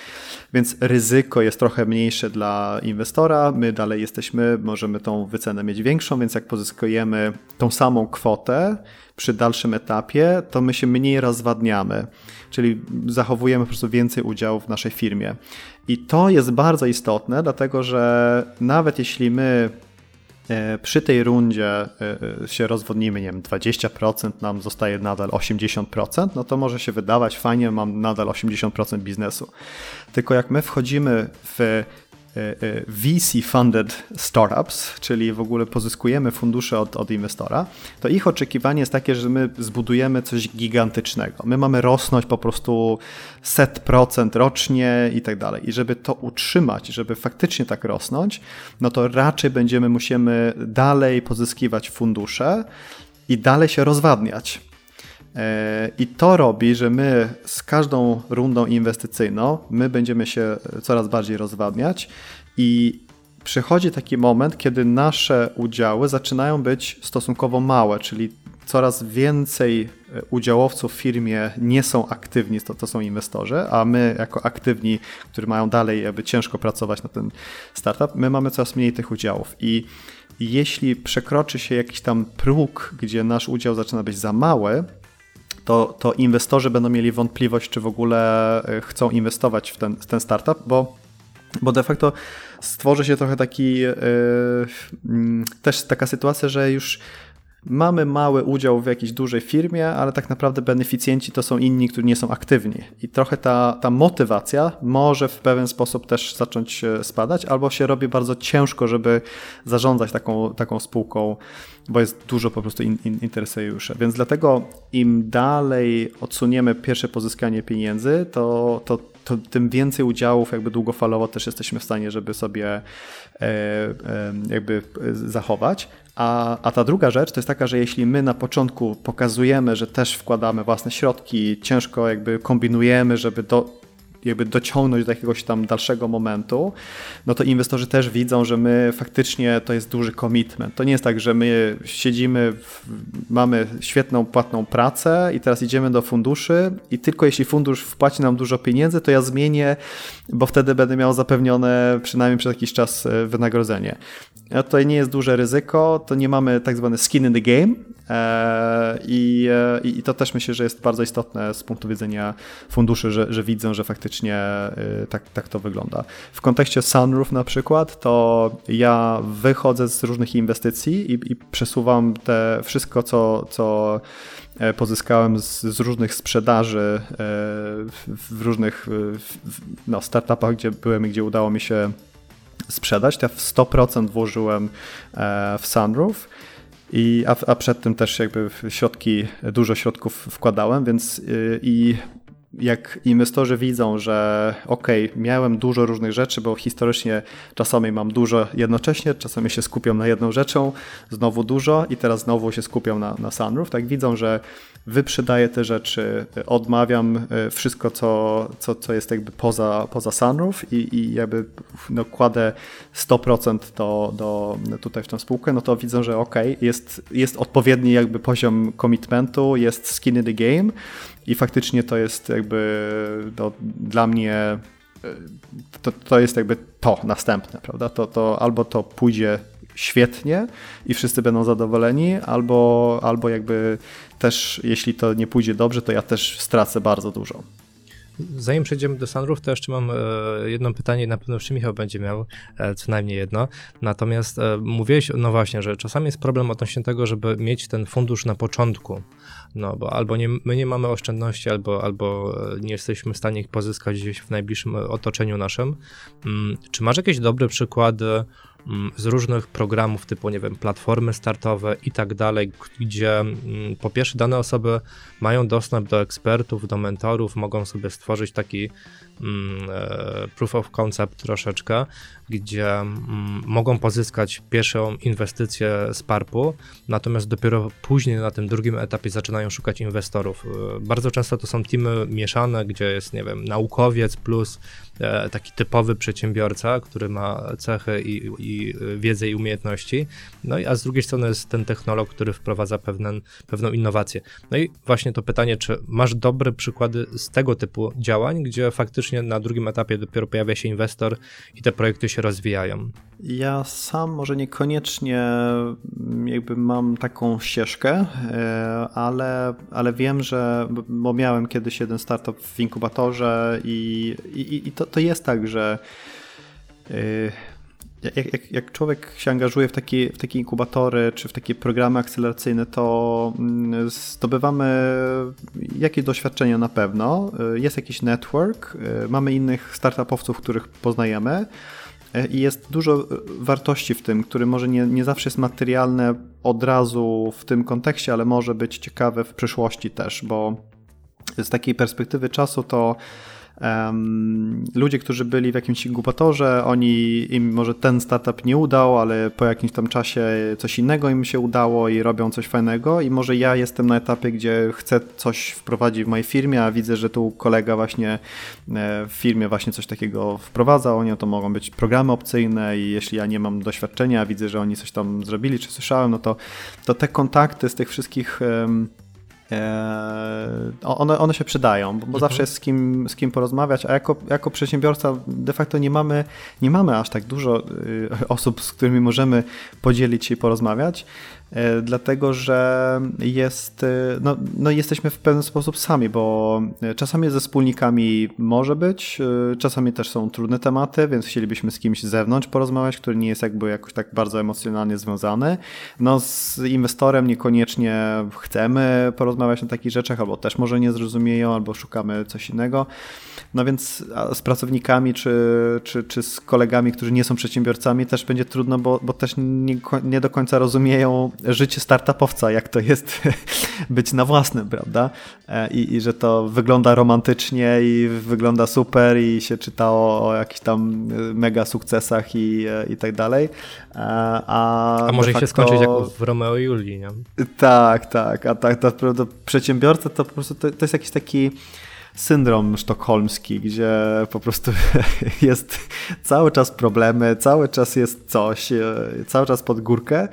więc ryzyko jest trochę mniejsze dla inwestora, my dalej jesteśmy, możemy tą wycenę mieć większą, więc jak pozyskujemy tą samą kwotę, przy dalszym etapie, to my się mniej rozwadniamy, czyli zachowujemy po prostu więcej udziału w naszej firmie. I to jest bardzo istotne, dlatego że nawet jeśli my e, przy tej rundzie e, e, się rozwodnimy, nie wiem, 20%, nam zostaje nadal 80%, no to może się wydawać fajnie, mam nadal 80% biznesu. Tylko jak my wchodzimy w VC-funded startups, czyli w ogóle pozyskujemy fundusze od, od inwestora, to ich oczekiwanie jest takie, że my zbudujemy coś gigantycznego. My mamy rosnąć po prostu set procent rocznie i tak dalej. I żeby to utrzymać, żeby faktycznie tak rosnąć, no to raczej będziemy musimy dalej pozyskiwać fundusze i dalej się rozwadniać. E, I to robi, że my z każdą rundą inwestycyjną, my będziemy się coraz bardziej rozwadniać i przychodzi taki moment, kiedy nasze udziały zaczynają być stosunkowo małe, czyli coraz więcej e, udziałowców w firmie nie są aktywni, to, to są inwestorzy, a my jako aktywni, którzy mają dalej jakby ciężko pracować na ten startup, my mamy coraz mniej tych udziałów. I jeśli przekroczy się jakiś tam próg, gdzie nasz udział zaczyna być za mały, to, to inwestorzy będą mieli wątpliwość, czy w ogóle e, chcą inwestować w ten, w ten startup, bo, bo de facto stworzy się trochę taki yy, też taka sytuacja, że już mamy mały udział w jakiejś dużej firmie, ale tak naprawdę beneficjenci to są inni, którzy nie są aktywni. I trochę ta, ta motywacja może w pewien sposób też zacząć spadać, albo się robi bardzo ciężko, żeby zarządzać taką, taką spółką, bo jest dużo po prostu in, in, interesariuszy. Więc dlatego im dalej odsuniemy pierwsze pozyskanie pieniędzy, to, to, to tym więcej udziałów jakby długofalowo też jesteśmy w stanie, żeby sobie e, e, jakby zachować. A, a ta druga rzecz to jest taka, że jeśli my na początku pokazujemy, że też wkładamy własne środki, ciężko jakby kombinujemy, żeby do, jakby dociągnąć do jakiegoś tam dalszego momentu, no to inwestorzy też widzą, że my faktycznie to jest duży commitment. To nie jest tak, że my siedzimy, w, mamy świetną płatną pracę i teraz idziemy do funduszy i tylko jeśli fundusz wpłaci nam dużo pieniędzy, to ja zmienię, bo wtedy będę miał zapewnione przynajmniej przez jakiś czas e, wynagrodzenie. Tutaj nie jest duże ryzyko, to nie mamy tak zwany skin in the game i, e, i to też myślę, że jest bardzo istotne z punktu widzenia funduszy, że, że widzą, że faktycznie y, tak, tak to wygląda. W kontekście Sunroof na przykład, to ja wychodzę z różnych inwestycji i, i przesuwam te wszystko, co, co e, pozyskałem z, z, różnych sprzedaży e, w różnych no, startupach, gdzie byłem i gdzie udało mi się sprzedać. Ja w 100% włożyłem e, w Sunroof. I, a, a przed tym też jakby środki, dużo środków wkładałem, więc y, i jak inwestorzy widzą, że ok, miałem dużo różnych rzeczy, bo historycznie czasami mam dużo jednocześnie, czasami się skupiam na jedną rzeczą, znowu dużo i teraz znowu się skupiam na, na sunroof, tak widzą, że wyprzedaję te rzeczy, odmawiam e, wszystko, co, co, co jest jakby poza, poza sunroof i, i jakby no, kładę 100% do, do, tutaj w tę spółkę, no to widzą, że ok, jest, jest odpowiedni jakby poziom commitmentu, jest skin in the game i faktycznie to jest jakby no, dla mnie e, to, to jest jakby to następne, prawda? To, to albo to pójdzie świetnie i wszyscy będą zadowoleni, albo, albo jakby też jeśli to nie pójdzie dobrze, to ja też stracę bardzo dużo. Zanim przejdziemy do Sunroof, to jeszcze mam e, jedno pytanie, na pewno jeszcze Michał będzie miał e, co najmniej jedno. Natomiast e, mówiłeś, no właśnie, że czasami jest problem odnośnie tego, żeby mieć ten fundusz na początku. No bo albo nie, my nie mamy oszczędności, albo, albo nie jesteśmy w stanie ich pozyskać gdzieś w najbliższym otoczeniu naszym. Mm, czy masz jakieś dobre przykłady z różnych programów typu, nie wiem, platformy startowe i tak dalej, gdzie mm, po pierwsze dane osoby mają dostęp do ekspertów, do mentorów, mogą sobie stworzyć taki mm, e, proof of concept troszeczkę, gdzie mogą pozyskać pierwszą inwestycję z PARP-u, natomiast dopiero później na tym drugim etapie zaczynają szukać inwestorów. E, bardzo często to są teamy mieszane, gdzie jest, nie wiem, naukowiec plus taki typowy przedsiębiorca, który ma cechy i, i wiedzę i umiejętności, no i a z drugiej strony jest ten technolog, który wprowadza pewne, pewną innowację. No i właśnie to pytanie, czy masz dobre przykłady z tego typu działań, gdzie faktycznie na drugim etapie dopiero pojawia się inwestor i te projekty się rozwijają? Ja sam może niekoniecznie mm, jakby mam taką ścieżkę, e, ale, ale wiem, że bo miałem kiedyś jeden startup w inkubatorze i, i, i to, to jest tak, że e, jak, jak, jak, człowiek się angażuje w takie, w takie inkubatory czy w takie programy akceleracyjne, to mm, zdobywamy jakieś doświadczenia na pewno. E, jest jakiś network, mamy innych startupowców, których poznajemy. E, I jest dużo e, wartości w tym, które może nie, nie zawsze jest materialne od razu w tym kontekście, ale może być ciekawe w przyszłości też, bo z takiej perspektywy czasu to Um, ludzie, którzy byli w jakimś inkubatorze, oni im może ten startup nie udał, ale po jakimś tam czasie coś innego im się udało i robią coś fajnego. I może ja jestem na etapie, gdzie chcę coś wprowadzić w mojej firmie, a widzę, że tu kolega właśnie e, w firmie właśnie coś takiego wprowadza, oni to mogą być programy opcyjne i jeśli ja nie mam doświadczenia, widzę, że oni coś tam zrobili, czy słyszałem, no to, to te kontakty z tych wszystkich um, one, one się przydają, bo, mhm. zawsze jest z kim, z kim porozmawiać, a jako, jako przedsiębiorca de facto nie mamy, nie mamy aż tak dużo y, osób, z którymi możemy podzielić się i porozmawiać. E, dlatego że jest, e, no, no jesteśmy w pewien sposób sami, bo e, czasami ze wspólnikami może być, czasami też są trudne tematy, więc chcielibyśmy z kimś z zewnątrz porozmawiać, który nie jest jakby jakoś tak bardzo emocjonalnie związany. No z inwestorem niekoniecznie chcemy porozmawiać o takich rzeczach, albo też może nie zrozumieją, albo szukamy coś innego. No więc z pracownikami czy, czy, czy z kolegami, którzy nie są przedsiębiorcami też będzie trudno, bo, bo też nie, nie do końca rozumieją życie startupowca, jak to jest być na własnym, prawda? E, I, I, że to wygląda romantycznie i wygląda super i się czytało o jakichś tam e, mega sukcesach i, e, i tak dalej. A, a może facto... się skończyć jak w Romeo i Julii, nie? Tak, tak. A tak, to, to przedsiębiorca to po prostu to, to jest jakiś taki syndrom sztokholmski, gdzie po prostu jest cały czas problemy, cały czas jest coś, cały czas pod górkę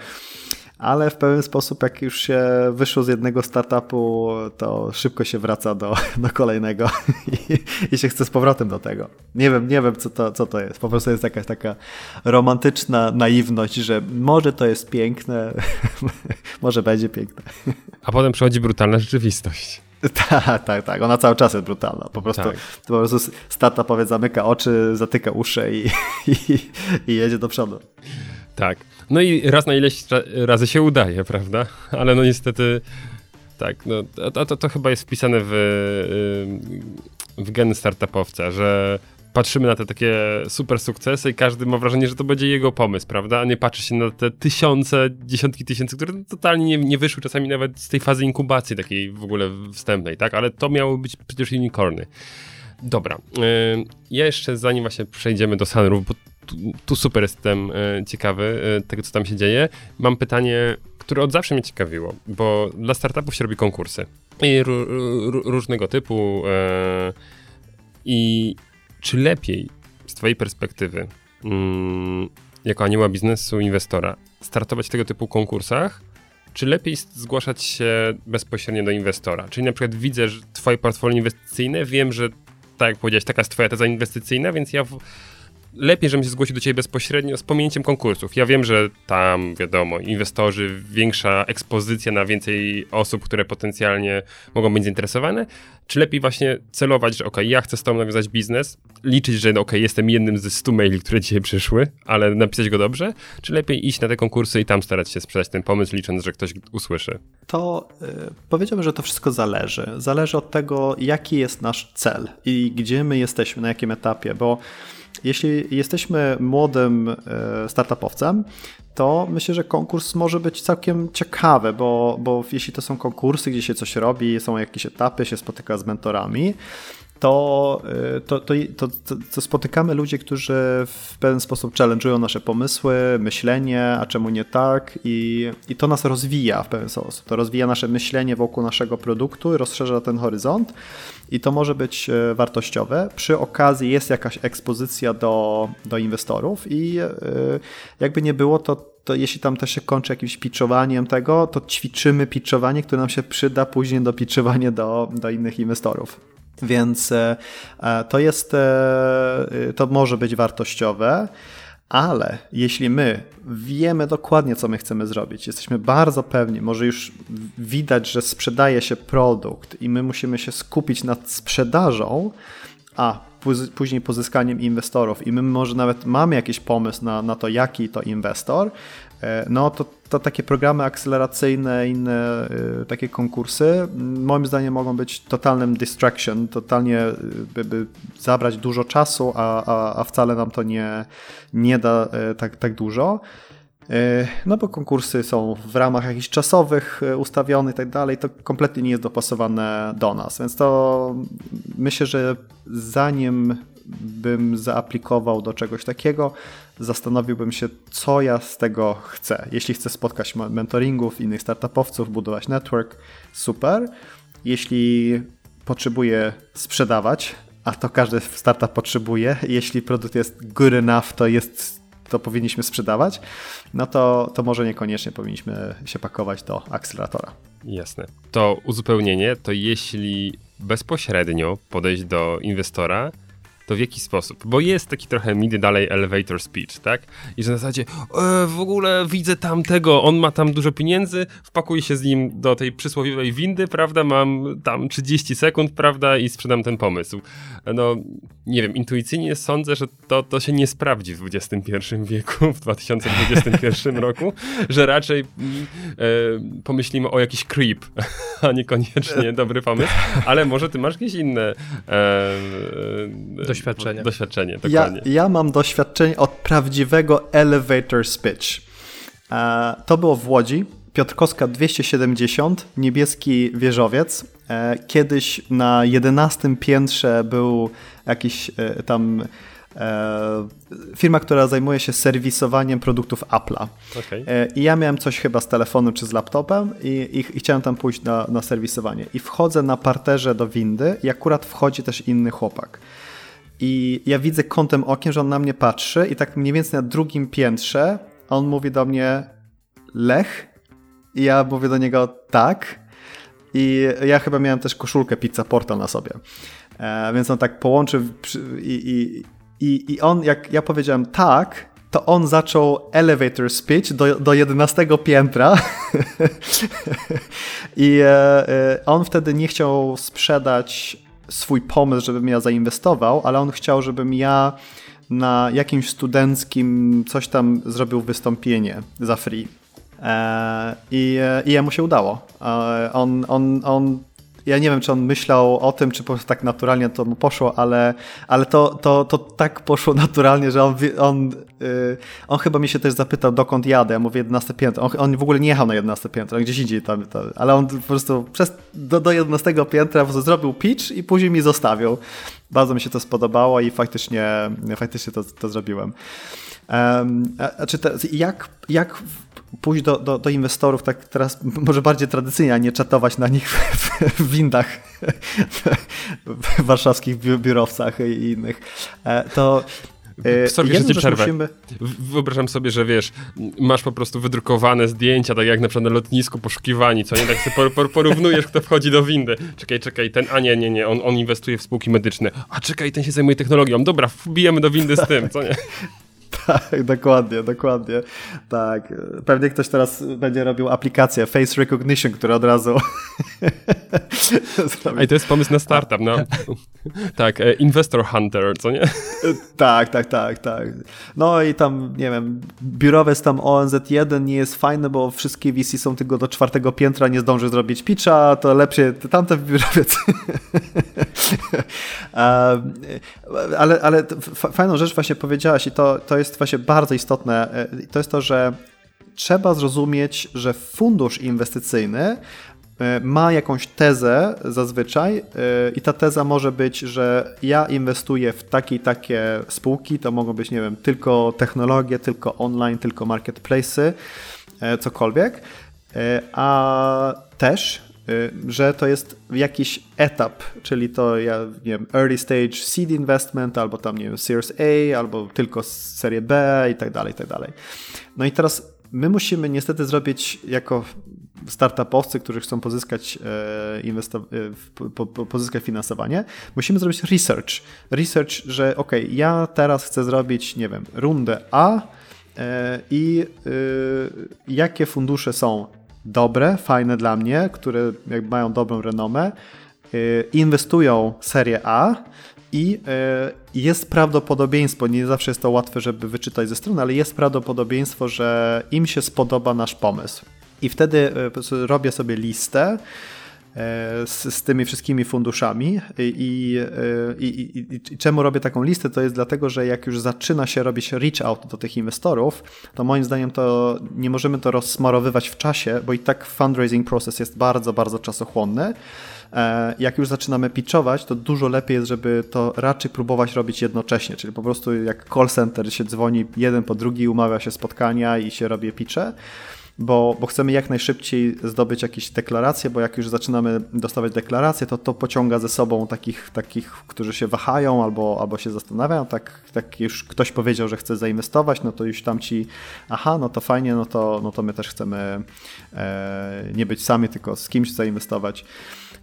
ale w pewien sposób, jak już się wyszło z jednego startupu, to szybko się wraca do, do kolejnego i, i się chce z powrotem do tego. Nie wiem, nie wiem, co to, co to jest. Po prostu jest jakaś taka romantyczna naiwność, że może to jest piękne, może będzie piękne. A potem przychodzi brutalna rzeczywistość. Tak, tak, tak. Ona cały czas jest brutalna. Po prostu, tak. po prostu startupowiec zamyka oczy, zatyka uszy i, i, i jedzie do przodu. Tak. No i raz na ileś razy się udaje, prawda? Ale no niestety tak, no, to, to, to chyba jest wpisane w, w gen startupowca, że patrzymy na te takie super sukcesy i każdy ma wrażenie, że to będzie jego pomysł, prawda? A nie patrzy się na te tysiące, dziesiątki tysięcy, które totalnie nie, nie wyszły czasami nawet z tej fazy inkubacji takiej w ogóle wstępnej, tak? Ale to miały być przecież unicorny. Dobra. Ja jeszcze zanim właśnie przejdziemy do Sunroof, bo tu, tu super jestem e, ciekawy e, tego, co tam się dzieje. Mam pytanie, które od zawsze mnie ciekawiło, bo dla startupów się robi konkursy i różnego typu. E, I czy lepiej z Twojej perspektywy, mm, jako anioła biznesu, inwestora, startować w tego typu konkursach? Czy lepiej zgłaszać się bezpośrednio do inwestora? Czyli na przykład widzę, że Twoje portfolio inwestycyjne, wiem, że tak jak powiedziałeś, taka jest Twoja teza inwestycyjna, więc ja w, lepiej, żebym się zgłosił do ciebie bezpośrednio z pominięciem konkursów. Ja wiem, że tam, wiadomo, inwestorzy, większa ekspozycja na więcej osób, które potencjalnie mogą być zainteresowane, czy lepiej właśnie celować, że ok, ja chcę z tobą nawiązać biznes, liczyć, że ok, jestem jednym ze 100 maili, które dzisiaj przyszły, ale napisać go dobrze, czy lepiej iść na te konkursy i tam starać się sprzedać ten pomysł, licząc, że ktoś usłyszy? To yy, powiedziałbym, że to wszystko zależy. Zależy od tego, jaki jest nasz cel i gdzie my jesteśmy, na jakim etapie, bo jeśli jesteśmy młodym e, startupowcem, to myślę, że konkurs może być całkiem ciekawy, bo, bo jeśli to są konkursy, gdzie się coś robi, są jakieś etapy, się spotyka z mentorami, to, y, to, to, to, to, spotykamy ludzi, którzy w pewien sposób challenge'ują nasze pomysły, myślenie, a czemu nie tak i, i to nas rozwija w pewien sposób. To rozwija nasze myślenie wokół naszego produktu rozszerza ten horyzont i to może być y, wartościowe. Przy okazji jest jakaś ekspozycja do, do inwestorów i y, jakby nie było, to to jeśli tam też się kończy jakimś pitchowaniem tego, to ćwiczymy pitchowanie, które nam się przyda później do pitchowania do, do innych inwestorów. Więc e, e, to jest, e, to może być wartościowe. Ale jeśli my wiemy dokładnie, co my chcemy zrobić, jesteśmy bardzo pewni, może już widać, że sprzedaje się produkt i my musimy się skupić nad sprzedażą, a później pozyskaniem inwestorów i my może nawet mamy jakiś pomysł na, na to, jaki to inwestor, E, no to, to takie programy akceleracyjne, inne y, takie konkursy, moim zdaniem mogą być totalnym distraction, totalnie y, by, zabrać dużo czasu, a, a, a wcale nam to nie, nie da y, tak, tak dużo. No bo konkursy są w ramach jakichś czasowych ustawione i tak dalej, to kompletnie nie jest dopasowane do nas, więc to myślę, że zanim bym zaaplikował do czegoś takiego, zastanowiłbym się, co ja z tego chcę. Jeśli chcę spotkać mentoringów, innych startupowców, budować network, super. Jeśli potrzebuję sprzedawać, a to każdy startup potrzebuje, jeśli produkt jest good enough, to jest to powinniśmy sprzedawać, no to, to może niekoniecznie powinniśmy się pakować do akceleratora. Jasne. To uzupełnienie, to jeśli bezpośrednio podejść do inwestora, to w jaki sposób? Bo jest taki trochę midi dalej elevator speech, tak? I że na zasadzie e, w ogóle widzę tamtego, on ma tam dużo pieniędzy, wpakuję się z nim do tej przysłowiowej windy, prawda? Mam tam 30 sekund, prawda? I sprzedam ten pomysł. No, nie wiem, intuicyjnie sądzę, że to, to się nie sprawdzi w XXI wieku, w 2021 roku, że raczej e, pomyślimy o jakiś creep, a niekoniecznie dobry pomysł, ale może ty masz jakieś inne e, doświadczenie. Doświadczenie, dokładnie. Ja, ja mam doświadczenie od prawdziwego elevator speech. E, to było w Łodzi. Piotrkowska 270, niebieski wieżowiec. E, kiedyś na 11 piętrze był jakiś e, tam firma, która zajmuje się serwisowaniem produktów Apple'a. Okay. I ja miałem coś chyba z telefonu czy z laptopem i, i, i chciałem tam pójść na, na serwisowanie. I wchodzę na parterze do windy i akurat wchodzi też inny chłopak. I ja widzę kątem okiem, że on na mnie patrzy i tak mniej więcej na drugim piętrze on mówi do mnie Lech? I ja mówię do niego tak. I ja chyba miałem też koszulkę Pizza Portal na sobie. E, więc on tak połączył i, i, i, i on, jak ja powiedziałem tak, to on zaczął elevator speech do, do 11 piętra. I e, e, on wtedy nie chciał sprzedać swój pomysł, żebym ja zainwestował, ale on chciał, żebym ja na jakimś studenckim coś tam zrobił wystąpienie za free. E, I, e, I jemu się udało. E, on, on, on ja nie wiem, czy on myślał o tym, czy po prostu tak naturalnie to mu poszło, ale, ale to, to, to tak poszło naturalnie, że on, on, yy, on chyba mi się też zapytał, dokąd jadę. Ja mówię 11 piętro. On, on w ogóle nie jechał na 11 piętro, gdzieś indziej tam, tam ale on po prostu przez, do, do 11 piętra zrobił pitch i później mi zostawił. Bardzo mi się to spodobało i faktycznie, faktycznie to, to zrobiłem. Um, a, a czy te, jak, jak pójść do, do, do, inwestorów tak teraz może bardziej tradycyjnie, a nie czatować na nich w, w windach w warszawskich biurowcach i innych, e, to e, Sorry, że przerwę. Musimy... Wyobrażam sobie, że wiesz, masz po prostu wydrukowane zdjęcia, tak jak na przykład na lotnisku poszukiwani, co nie? Tak sobie porównujesz, kto wchodzi do windy. Czekaj, czekaj, ten, a nie, nie, nie, on, on inwestuje w spółki medyczne. A czekaj, ten się zajmuje technologią. Dobra, wbijemy do windy z tym, co nie? Tak, dokładnie, dokładnie. Tak. Pewnie ktoś teraz będzie robił aplikację Face Recognition, która od razu. I to jest pomysł na startup, no. tak, e, Investor Hunter, co nie? tak, tak, tak, tak. No i tam, nie wiem, biurowiec tam ONZ1 nie jest fajny, bo wszystkie VC są tylko do czwartego piętra, nie zdąży zrobić pitcha, to lepsze tamten biurowiec. ale, ale fajną rzecz właśnie powiedziałaś i to, to jest właśnie bardzo istotne, e, to jest to, że trzeba zrozumieć, że fundusz inwestycyjny e, ma jakąś tezę zazwyczaj e, i ta teza może być, że ja inwestuję w takie i takie spółki, to mogą być, nie wiem, tylko technologie, tylko online, tylko marketplace'y, cokolwiek, a też że to jest jakiś etap, czyli to ja nie wiem, early stage seed investment, albo tam nie wiem, Series A, albo tylko serię B i tak dalej, i tak dalej. No i teraz my musimy niestety zrobić jako startupowcy, którzy chcą pozyskać, e, pozyskać finansowanie, musimy zrobić research. Research, że ok, ja teraz chcę zrobić, nie wiem, rundę A e, i e, jakie fundusze są dobre, fajne dla mnie, które mają dobrą renomę, y, inwestują serię A i y, jest prawdopodobieństwo, nie zawsze jest to łatwe, żeby wyczytać ze strony, ale jest prawdopodobieństwo, że im się spodoba nasz pomysł. I wtedy y, robię sobie listę z, z tymi wszystkimi funduszami. I, i, i, I, czemu robię taką listę? To jest dlatego, że jak już zaczyna się robić reach out do tych inwestorów, to moim zdaniem to nie możemy to rozsmarowywać w czasie, bo i tak fundraising process jest bardzo, bardzo czasochłonny. E, jak już zaczynamy pitchować, to dużo lepiej jest, żeby to raczej próbować robić jednocześnie, czyli po prostu jak call center się dzwoni jeden po drugi, umawia się spotkania i się robi pitche bo, bo chcemy jak najszybciej zdobyć jakieś deklaracje, bo jak już zaczynamy dostawać deklaracje, to to pociąga ze sobą takich, takich którzy się wahają albo, albo się zastanawiają. Tak, tak już ktoś powiedział, że chce zainwestować, no to już tam ci, aha, no to fajnie, no to, no to my też chcemy e, nie być sami, tylko z kimś zainwestować.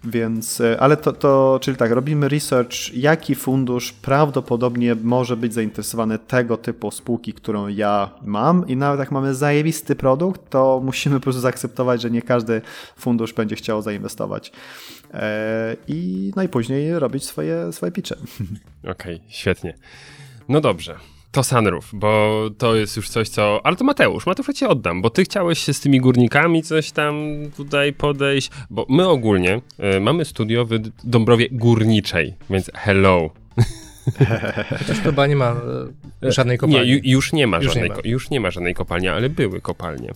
Więc, e, ale to, to, czyli tak, robimy research, jaki fundusz prawdopodobnie może być zainteresowany tego typu spółki, którą ja mam i nawet jak mamy zajebisty produkt, to musimy po prostu zaakceptować, że nie każdy fundusz będzie chciał zainwestować. E, I, no i robić swoje, swoje pitche. Okej, okay, świetnie. No dobrze to sunroof, bo to jest już coś, co... Ale to Mateusz, Mateusz ja ci oddam, bo ty chciałeś się z tymi górnikami coś tam tutaj podejść, bo my ogólnie y, mamy studio w Dąbrowie Górniczej, więc hello. Chociaż chyba nie ma y, żadnej kopalni. Nie, już nie ma już żadnej, nie ma. już nie ma żadnej kopalni, ale były kopalnie.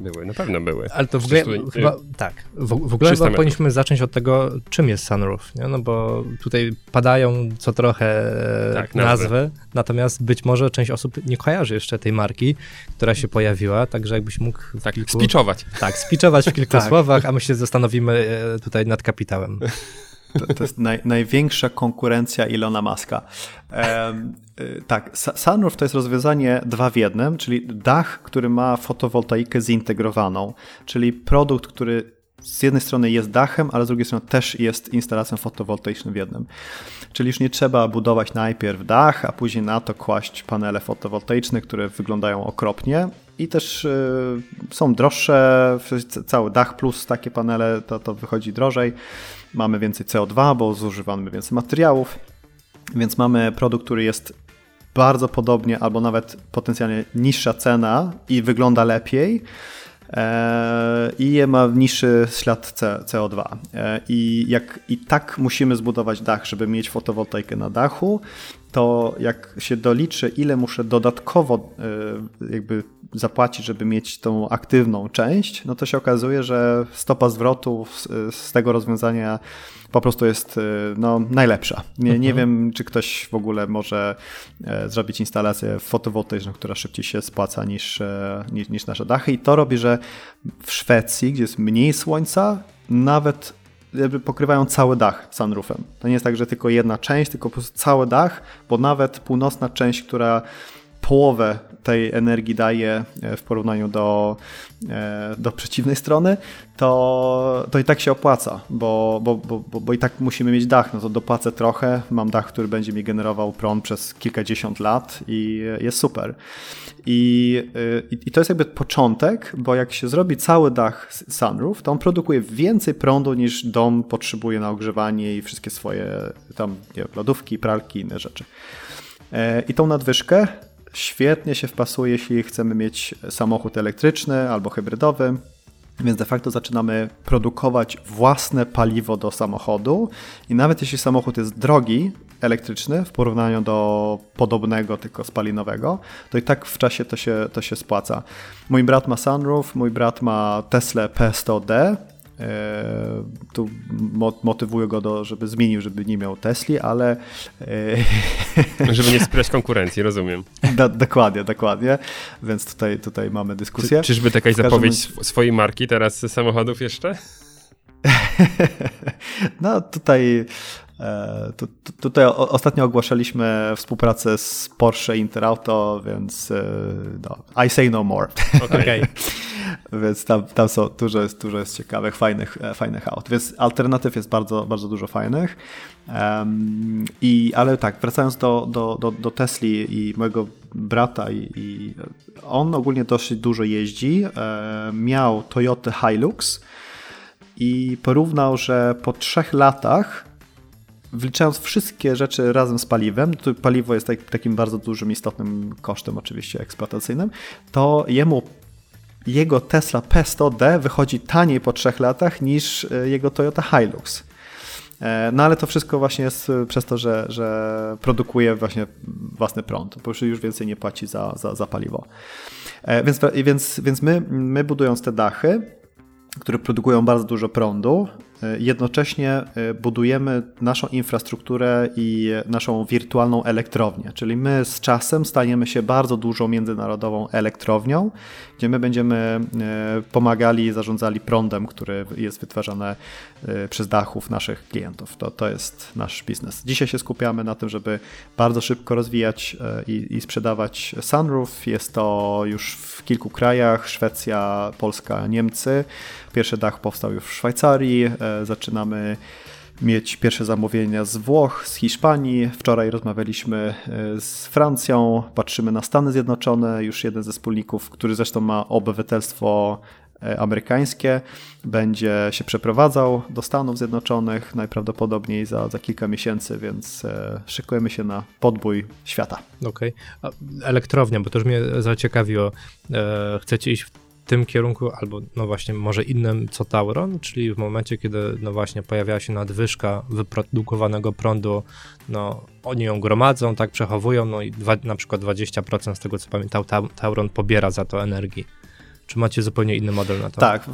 Były, na pewno były. Ale to w ogóle, chyba, tak, w, w ogóle chyba powinniśmy zacząć od tego, czym jest sunroof, nie? no bo tutaj padają co trochę tak, nazwy. nazwy, natomiast być może część osób nie kojarzy jeszcze tej marki, która się pojawiła, także jakbyś mógł... Tak, kilku, spiczować. Tak, spiczować w kilku tak. słowach, a my się zastanowimy e, tutaj nad kapitałem. To, to jest naj, największa konkurencja Ilona Maska. E, tak, Sunroof to jest rozwiązanie dwa w jednym, czyli dach, który ma fotowoltaikę zintegrowaną, czyli produkt, który z jednej strony jest dachem, ale z drugiej strony też jest instalacją fotowoltaiczną w jednym. Czyli już nie trzeba budować najpierw dach, a później na to kłaść panele fotowoltaiczne, które wyglądają okropnie i też y, są droższe. Cały dach plus takie panele to, to wychodzi drożej mamy więcej CO2, bo zużywamy więcej materiałów, więc mamy produkt, który jest bardzo podobnie albo nawet potencjalnie niższa cena i wygląda lepiej e, i ma niższy ślad CO2. E, I, jak, I tak musimy zbudować dach, żeby mieć fotowoltaikę na dachu, to jak się doliczy, ile muszę dodatkowo e, jakby zapłacić, żeby mieć tą aktywną część, no to się okazuje, że stopa zwrotu z, z tego rozwiązania po prostu jest e, no, najlepsza. Nie, nie mhm. wiem, czy ktoś w ogóle może e, zrobić instalację fotowoltaiczną, która szybciej się spłaca niż, niż, niż nasze dachy i to robi, że w Szwecji, gdzie jest mniej słońca, nawet pokrywają cały dach sunroofem. To nie jest tak, że tylko jedna część, tylko po prostu cały dach, bo nawet północna część, która połowę tej energii daje e, w porównaniu do, e, do przeciwnej strony, to, to i tak się opłaca, bo, bo, bo, bo i tak musimy mieć dach, no to dopłacę trochę, mam dach, który będzie mi generował prąd przez kilkadziesiąt lat i jest super. I, i, I, to jest jakby początek, bo jak się zrobi cały dach sunroof, to on produkuje więcej prądu niż dom potrzebuje na ogrzewanie i wszystkie swoje tam nie, lodówki, pralki inne rzeczy. E, I tą nadwyżkę świetnie się wpasuje, jeśli chcemy mieć samochód elektryczny albo hybrydowy. Więc de facto zaczynamy produkować własne paliwo do samochodu i nawet jeśli samochód jest drogi, elektryczny w porównaniu do podobnego, tylko spalinowego, to i tak w czasie to się, to się spłaca. Mój brat ma sunroof, mój brat ma Tesla P100D, E, tu motywuję go, do, żeby zmienił, żeby nie miał Tesli, ale. E, żeby nie sprać konkurencji, rozumiem. Do, dokładnie, dokładnie. Więc tutaj, tutaj mamy dyskusję. Czy, czyżby jakaś zapowiedź swojej marki teraz samochodów jeszcze? no tutaj E, tu, tu, tutaj ostatnio ogłaszaliśmy współpracę z Porsche Interauto, więc e, no, I say no more. Okay. więc tam, tam są, dużo jest, dużo jest ciekawych, fajnych, e, fajnych aut. Więc alternatyw jest bardzo, bardzo dużo fajnych. Um, i, ale tak, wracając do, do, do, do Tesli i mojego brata, i, i on ogólnie dosyć dużo jeździ. E, miał Toyota Hilux i porównał, że po trzech latach wliczając wszystkie rzeczy razem z paliwem, to paliwo jest tak, takim bardzo dużym, istotnym kosztem oczywiście eksploatacyjnym, to jemu jego Tesla P100D wychodzi taniej po trzech latach niż e, jego Toyota Hilux. E, no ale to wszystko właśnie jest e, przez to, że, że produkuje właśnie własny prąd, bo już więcej nie płaci za, za, za paliwo. Więc, więc, więc my, my budując te dachy, które produkują bardzo dużo prądu, jednocześnie e, budujemy naszą infrastrukturę i naszą wirtualną elektrownię, czyli my z czasem staniemy się bardzo dużą międzynarodową elektrownią, gdzie my będziemy e, pomagali i zarządzali prądem, który jest wytwarzany przez dachów naszych klientów. To, to jest nasz biznes. Dzisiaj się skupiamy na tym, żeby bardzo szybko rozwijać i, i sprzedawać Sunroof. Jest to już w kilku krajach, Szwecja, Polska, Niemcy. Pierwszy dach powstał już w Szwajcarii, zaczynamy mieć pierwsze zamówienia z Włoch, z Hiszpanii. Wczoraj rozmawialiśmy z Francją, patrzymy na Stany Zjednoczone. Już jeden ze wspólników, który zresztą ma obywatelstwo E, amerykańskie będzie się przeprowadzał do Stanów Zjednoczonych najprawdopodobniej za, za kilka miesięcy, więc e, szykujemy się na podbój świata. Okej. Okay. Elektrownia, bo to już mnie zaciekawiło. E, chcecie iść w tym kierunku, albo no właśnie może innym co Tauron, czyli w momencie, kiedy no właśnie pojawia się nadwyżka wyprodukowanego prądu, no oni ją gromadzą, tak przechowują, no i dwa, na przykład 20% z tego co pamiętam Tauron pobiera za to energii. Czy macie zupełnie inny model na to? Tak.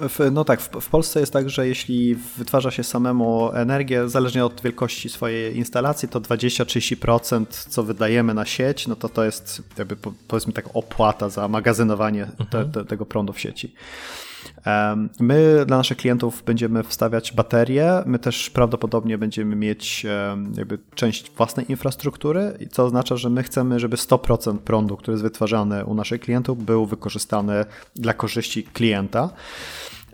W, no tak, w, w, Polsce jest tak, że jeśli wytwarza się samemu energię, zależnie od wielkości swojej instalacji, to 20-30% co wydajemy na sieć, no to to jest jakby powiedzmy tak opłata za magazynowanie mhm. te, te, tego prądu w sieci. My dla naszych klientów będziemy wstawiać baterie, my też prawdopodobnie będziemy mieć jakby część własnej infrastruktury, co oznacza, że my chcemy, żeby 100% prądu, który jest wytwarzany u naszych klientów, był wykorzystany dla korzyści klienta.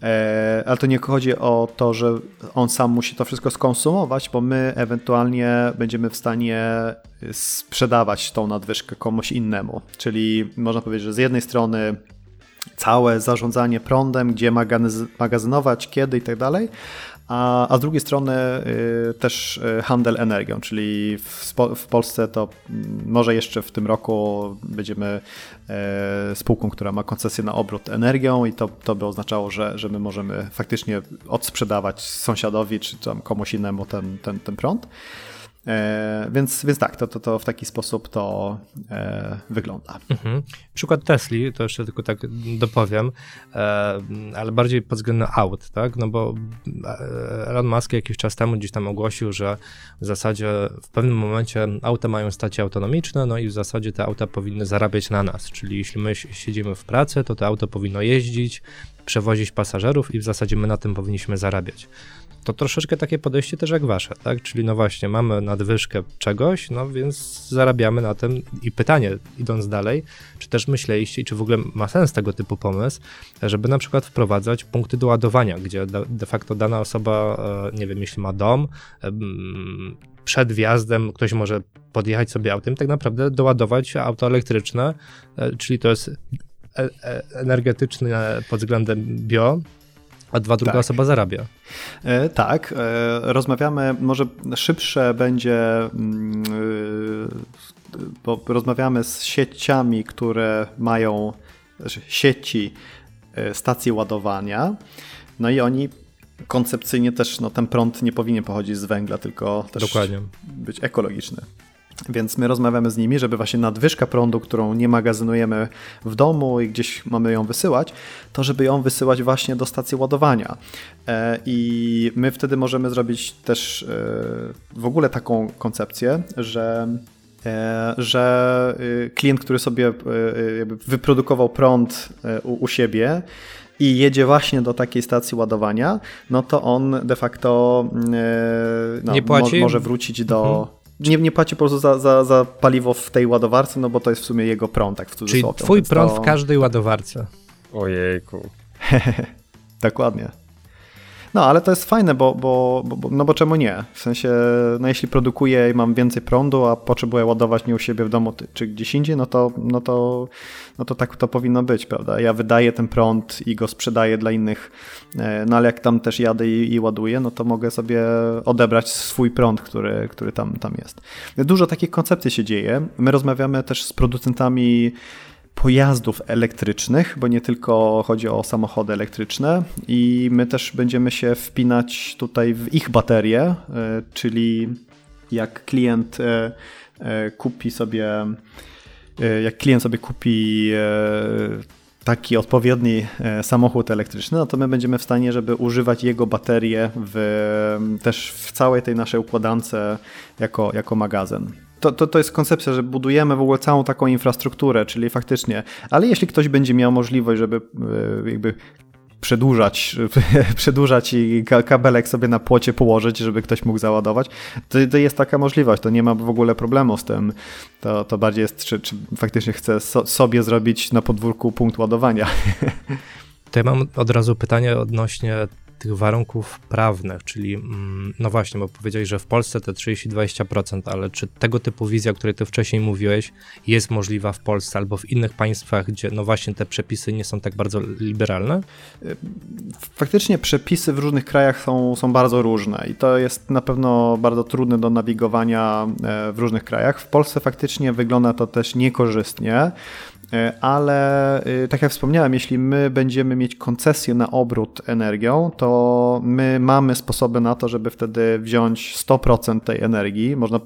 E, ale to nie chodzi o to, że on sam musi to wszystko skonsumować, bo my ewentualnie będziemy w stanie sprzedawać tą nadwyżkę komuś innemu. Czyli można powiedzieć, że z jednej strony całe zarządzanie prądem, gdzie magazynować, kiedy i tak dalej. A, a z drugiej strony y, też y, handel energią, czyli w, w, Polsce to mm, może jeszcze w tym roku będziemy y, spółką, która ma koncesję na obrót energią i to, to by oznaczało, że, że my możemy faktycznie odsprzedawać sąsiadowi czy tam komuś innemu ten, ten, ten prąd. E, więc, więc tak, to, to, to w taki sposób to e, wygląda. Mhm. Przykład Tesli, to jeszcze tylko tak dopowiem, e, ale bardziej pod względem aut, tak? No bo Elon Musk jakiś czas temu gdzieś tam ogłosił, że w zasadzie w pewnym momencie auta mają stać autonomiczne, no i w zasadzie te auta powinny zarabiać na nas, czyli jeśli my siedzimy w pracy, to to auto powinno jeździć, przewozić pasażerów i w zasadzie my na tym powinniśmy zarabiać to troszeczkę takie podejście też jak wasze, tak? Czyli no właśnie, mamy nadwyżkę czegoś, no więc zarabiamy na tym i pytanie, idąc dalej, czy też myśleliście i czy w ogóle ma sens tego typu pomysł, żeby na przykład wprowadzać punkty do ładowania, gdzie de facto dana osoba, e, nie wiem, jeśli ma dom, przed wjazdem ktoś może podjechać sobie autem, tak naprawdę doładować auto elektryczne, e, czyli to jest e, energetyczne pod względem bio, a dwa druga tak. osoba zarabia. E, tak, e, rozmawiamy, może szybsze będzie, mm, e, bo rozmawiamy z sieciami, które mają znaczy sieci stacji ładowania, no i oni koncepcyjnie też, no ten prąd nie powinien pochodzić z węgla, tylko też Dokładnie. być ekologiczny. Więc my rozmawiamy z nimi, żeby właśnie nadwyżka prądu, którą nie magazynujemy w domu i gdzieś mamy ją wysyłać, to żeby ją wysyłać właśnie do stacji ładowania. E, I my wtedy możemy zrobić też e, w ogóle taką koncepcję, że e, że klient, który sobie wyprodukował prąd u, siebie i jedzie właśnie do takiej stacji ładowania, no to on de facto no, nie płaci? Mo może wrócić do, mhm nie, nie płaci po prostu za, za, za paliwo w tej ładowarce, no bo to jest w sumie jego prąd, tak w cudzysłowie. Czyli twój prąd to... w każdej ładowarce. Ojejku. Dokładnie. No, ale to jest fajne, bo, bo, bo, no bo czemu nie? W sensie, no jeśli produkuję i mam więcej prądu, a potrzebuję ładować nie u siebie w domu czy gdzieś indziej, no to, no to, no to tak to powinno być, prawda? Ja wydaję ten prąd i go sprzedaję dla innych, e, no ale jak tam też jadę i, i ładuję, no to mogę sobie odebrać swój prąd, który, który tam, tam jest. Dużo takich koncepcji się dzieje. My rozmawiamy też z producentami pojazdów elektrycznych, bo nie tylko chodzi o samochody elektryczne. I my też będziemy się wpinać tutaj w ich baterie, e, czyli jak klient e, e, kupi sobie jak klient sobie kupi taki odpowiedni samochód elektryczny, no to my będziemy w stanie, żeby używać jego baterie w, też w całej tej naszej układance jako, jako magazyn to, to, to jest koncepcja, że budujemy w ogóle całą taką infrastrukturę, czyli faktycznie, ale jeśli ktoś będzie miał możliwość, żeby e, jakby przedłużać, przedłużać i kabelek sobie na płocie położyć, żeby ktoś mógł załadować, to, to, jest taka możliwość, to nie ma w ogóle problemu z tym. To, to bardziej jest, czy, czy faktycznie chce so, sobie zrobić na podwórku punkt ładowania. To ja mam od razu pytanie odnośnie tych warunków prawnych, czyli mm, no właśnie, bo powiedziałeś, że w Polsce te 30-20%, ale czy tego typu wizja, o której ty wcześniej mówiłeś, jest możliwa w Polsce albo w innych państwach, gdzie no właśnie te przepisy nie są tak bardzo liberalne? Faktycznie przepisy w różnych krajach są, są bardzo różne i to jest na pewno bardzo trudne do nawigowania e, w różnych krajach. W Polsce faktycznie wygląda to też niekorzystnie. E, ale e, tak jak wspomniałem, jeśli my będziemy mieć koncesję na obrót energią, to my mamy sposoby na to, żeby wtedy wziąć 100% tej energii. Można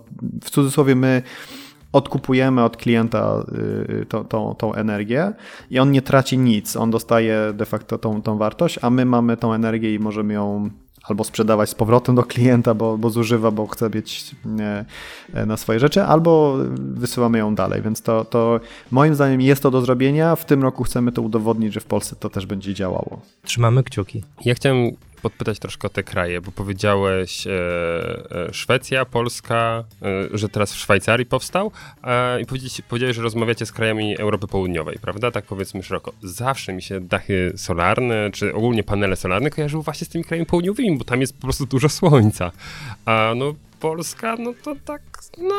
w cudzysłowie my odkupujemy od klienta y, tą, tą, tą energię i on nie traci nic, on dostaje de facto tą, tą wartość, a my mamy tą energię i możemy ją albo sprzedawać z powrotem do klienta, bo, bo zużywa, bo chce mieć e, na swoje rzeczy, albo wysyłamy ją dalej. Więc to, to moim zdaniem jest to do zrobienia. W tym roku chcemy to udowodnić, że w Polsce to też będzie działało. Trzymamy kciuki. Ja chciałem podpytać troszkę o te kraje, bo powiedziałeś e, e, Szwecja, Polska, e, że teraz w Szwajcarii powstał i powiedziałeś, powiedziałeś, że rozmawiacie z krajami Europy Południowej, prawda? Tak powiedzmy szeroko. Zawsze mi się dachy solarne, czy ogólnie panele solarne kojarzyły właśnie z tymi krajami południowymi, bo tam jest po prostu dużo słońca. A no Polska, no to tak, no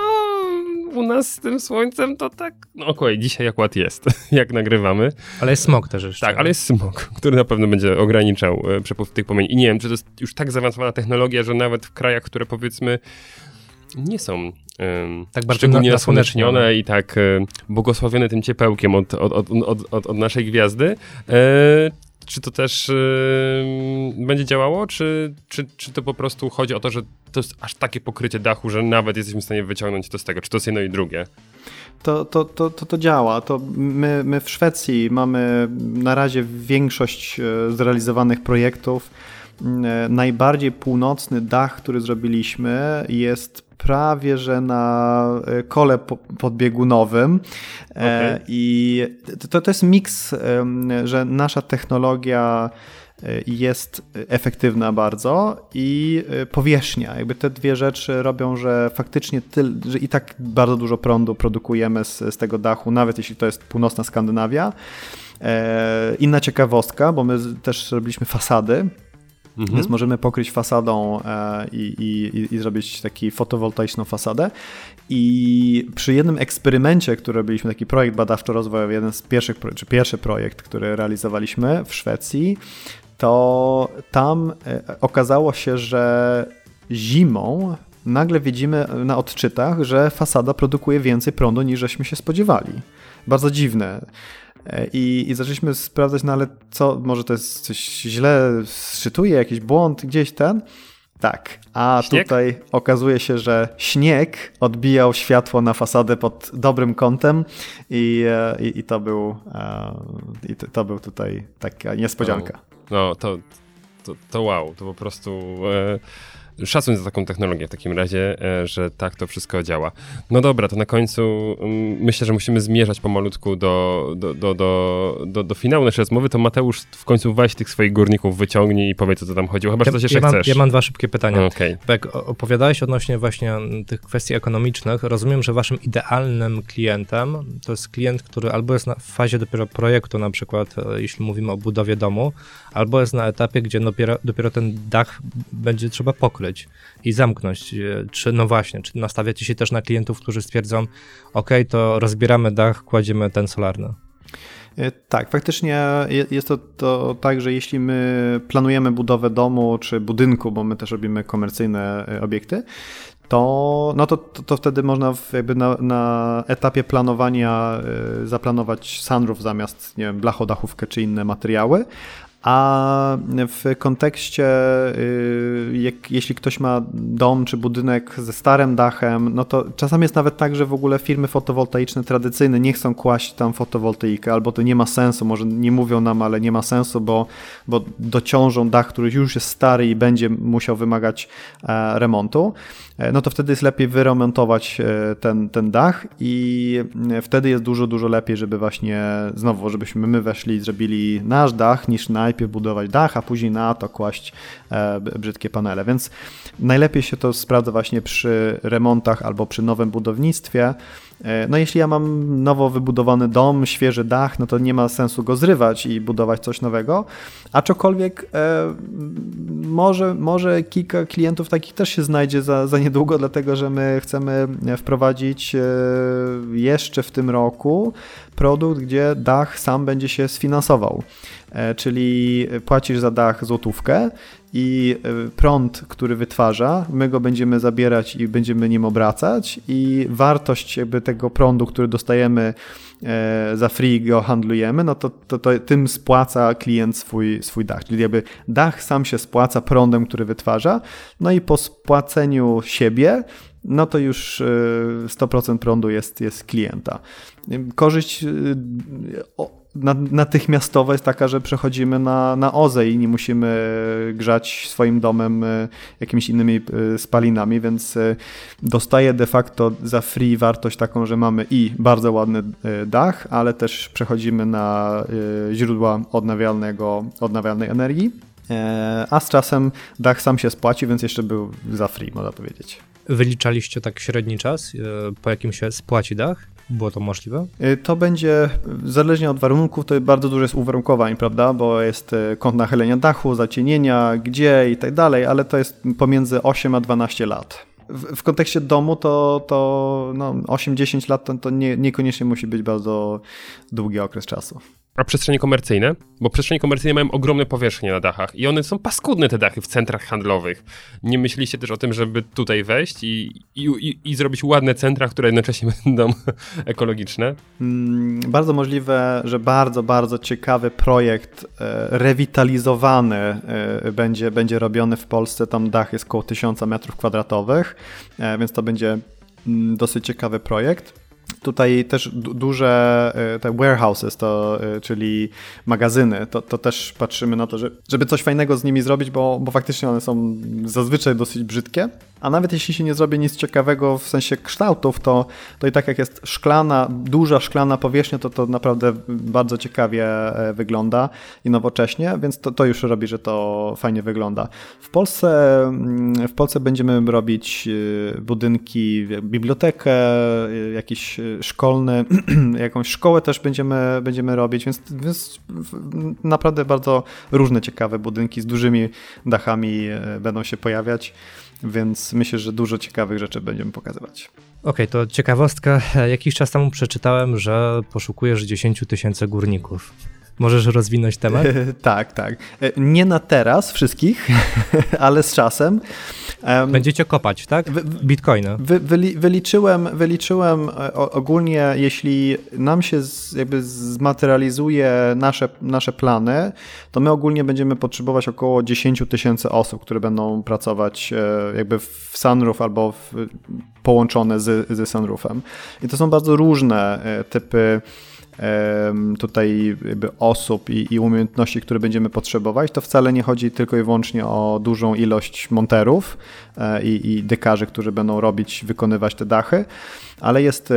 u nas z tym słońcem to tak, no okej, okay, dzisiaj akurat jest, jak nagrywamy. Ale jest smog też jeszcze. Tak, ale jest smog, który na pewno będzie ograniczał e, przepływ tych promieni. I nie wiem, czy to jest już tak zaawansowana technologia, że nawet w krajach, które powiedzmy nie są um, tak bardzo szczególnie nasłonecznione i tak um, błogosławione tym ciepełkiem od, od, od, od, od naszej gwiazdy, e, czy to też yy, będzie działało, czy, czy, czy to po prostu chodzi o to, że to jest aż takie pokrycie dachu, że nawet jesteśmy w stanie wyciągnąć to z tego? Czy to jest jedno i drugie? To, to, to, to, to działa. To my, my w Szwecji mamy na razie większość e, zrealizowanych projektów. E, najbardziej północny dach, który zrobiliśmy, jest prawie że na e, kole podbiegunowym. E, okay. I to, to jest miks, że nasza technologia e, jest efektywna bardzo i powierzchnia. Jakby te dwie rzeczy robią, że faktycznie tyl, że i tak bardzo dużo prądu produkujemy z, z tego dachu, nawet jeśli to jest północna Skandynawia. Inna ciekawostka, bo my też robiliśmy fasady Mhm. Więc możemy pokryć fasadą e, i, i, i zrobić taki fotowoltaiczną fasadę. I przy jednym eksperymencie, który robiliśmy, taki projekt badawczo-rozwojowy, jeden z pierwszych, czy pierwszy projekt, który realizowaliśmy w Szwecji, to tam e, okazało się, że zimą nagle widzimy na odczytach, że fasada produkuje więcej prądu niż żeśmy się spodziewali. Bardzo dziwne. E, I, I zaczęliśmy sprawdzać, no ale co, może to jest coś źle szytuje, jakiś błąd gdzieś ten. Tak, a śnieg? tutaj okazuje się, że śnieg odbijał światło na fasadę pod dobrym kątem i, e, i, i to, był, e, i to, to był tutaj taka niespodzianka. No, no to, to, to wow, to po prostu... E szacun za taką technologię w takim razie, e, że tak to wszystko działa. No dobra, to na końcu mm, myślę, że musimy zmierzać pomalutku do, do, do, do, do, do finału naszej rozmowy, to Mateusz w końcu weź tych swoich górników wyciągnij i powiedz, co tam chodziło, chyba, że coś jeszcze ja mam, chcesz. Ja mam dwa szybkie pytania. Okay. Jak opowiadałeś odnośnie właśnie tych kwestii ekonomicznych, rozumiem, że waszym idealnym klientem to jest klient, który albo jest w fazie dopiero projektu, na przykład e, jeśli mówimy o budowie domu, albo jest na etapie, gdzie dopiero, dopiero ten dach będzie trzeba pokryć i zamknąć. E, czy no właśnie, czy nastawiacie się też na klientów, którzy stwierdzą, ok, to rozbieramy dach, kładziemy ten solarny? E, tak, faktycznie jest to, to tak, że jeśli my planujemy budowę domu czy budynku, bo my też robimy komercyjne e, obiekty, to, no to, to, to wtedy można jakby na, na, etapie planowania zaplanować sunroof zamiast nie wiem, blachodachówkę czy inne materiały, a w kontekście, y, jak, jeśli ktoś ma dom czy budynek ze starym dachem, no to czasami jest nawet tak, że w ogóle firmy fotowoltaiczne tradycyjne nie chcą kłaść tam fotowoltaikę, albo to nie ma sensu, może nie mówią nam, ale nie ma sensu, bo, bo dociążą dach, który już jest stary i będzie musiał wymagać e, remontu. E, no to wtedy jest lepiej wyremontować e, ten, ten dach i wtedy jest dużo, dużo lepiej, żeby właśnie znowu, żebyśmy my weszli i zrobili nasz dach niż na najpierw budować dach, a później na to kłaść brzydkie panele. Więc najlepiej się to sprawdza właśnie przy remontach albo przy nowym budownictwie. E, no jeśli ja mam nowo wybudowany dom, świeży dach, no to nie ma sensu go zrywać i budować coś nowego, aczokolwiek e, może, może kilka klientów takich też się znajdzie za, za niedługo, dlatego że my chcemy wprowadzić e, jeszcze w tym roku produkt, gdzie dach sam będzie się sfinansował. E, czyli płacisz za dach złotówkę i e, prąd, który wytwarza, my go będziemy zabierać i będziemy nim obracać i wartość jakby tego prądu, który dostajemy e, za free go handlujemy, no to, to, to tym spłaca klient swój, swój dach. Czyli jakby dach sam się spłaca prądem, który wytwarza, no i po spłaceniu siebie no to już 100% prądu jest, jest klienta. Korzyść natychmiastowa jest taka, że przechodzimy na, na OZE i nie musimy grzać swoim domem e, jakimiś innymi e, spalinami, więc e, dostaję de facto za free wartość taką, że mamy i bardzo ładny dach, ale też przechodzimy na źródła odnawialnego, odnawialnej energii. A z czasem dach sam się spłaci, więc jeszcze był za free, można powiedzieć. Wyliczaliście tak średni czas, po jakim się spłaci dach? Było to możliwe? Y, to będzie, zależnie od warunków, to bardzo dużo jest uwarunkowań, prawda, bo jest y, kąt nachylenia dachu, zacienienia, gdzie i tak dalej, ale to jest pomiędzy 8 a 12 lat. W, kontekście domu to, to no, 8-10 lat to, to nie, niekoniecznie musi być bardzo długi okres czasu. A przestrzenie komercyjne? Bo przestrzenie komercyjne mają ogromne powierzchnie na dachach i one są paskudne te dachy w centrach handlowych. Nie myśliście też o tym, żeby tutaj wejść i, i, i, i zrobić ładne centra, które jednocześnie będą ekologiczne? Mm, bardzo możliwe, że bardzo, bardzo ciekawy projekt e, rewitalizowany e, będzie, będzie robiony w Polsce. Tam dach jest około 1000 metrów kwadratowych, e, więc to będzie mm, dosyć ciekawy projekt. Tutaj też duże e, te warehouses, to, e, czyli magazyny, to, to też patrzymy na to, że, żeby coś fajnego z nimi zrobić, bo, bo faktycznie one są zazwyczaj dosyć brzydkie. A nawet jeśli się nie zrobi nic ciekawego w sensie kształtów, to, to i tak jak jest szklana, duża szklana powierzchnia, to to naprawdę bardzo ciekawie e, wygląda i nowocześnie, więc to, to już robi, że to fajnie wygląda. W Polsce, mm, w Polsce będziemy robić budynki, bibliotekę, jakiś szkolny, jakąś szkołę też będziemy, będziemy robić, więc, więc naprawdę bardzo różne ciekawe budynki z dużymi dachami e, będą się pojawiać, więc myślę, że dużo ciekawych rzeczy będziemy pokazywać. Okej, okay, to ciekawostka. Jakiś czas temu przeczytałem, że poszukujesz 10 tysięcy górników. Możesz rozwinąć temat? tak, tak. E, nie na teraz wszystkich, ale z czasem. Będziecie kopać, tak? Bitcoiny. Wy, wyli, wyliczyłem, wyliczyłem e, ogólnie, jeśli nam się z, jakby zmaterializuje nasze, nasze plany, to my ogólnie będziemy potrzebować około 10 tysięcy osób, które będą pracować e, jakby w Sunroof albo w, połączone z, ze Sunroofem. I to są bardzo różne typy tutaj osób i, i, umiejętności, które będziemy potrzebować, to wcale nie chodzi tylko i wyłącznie o dużą ilość monterów i, i dekarzy, którzy będą robić, wykonywać te dachy, ale jest e,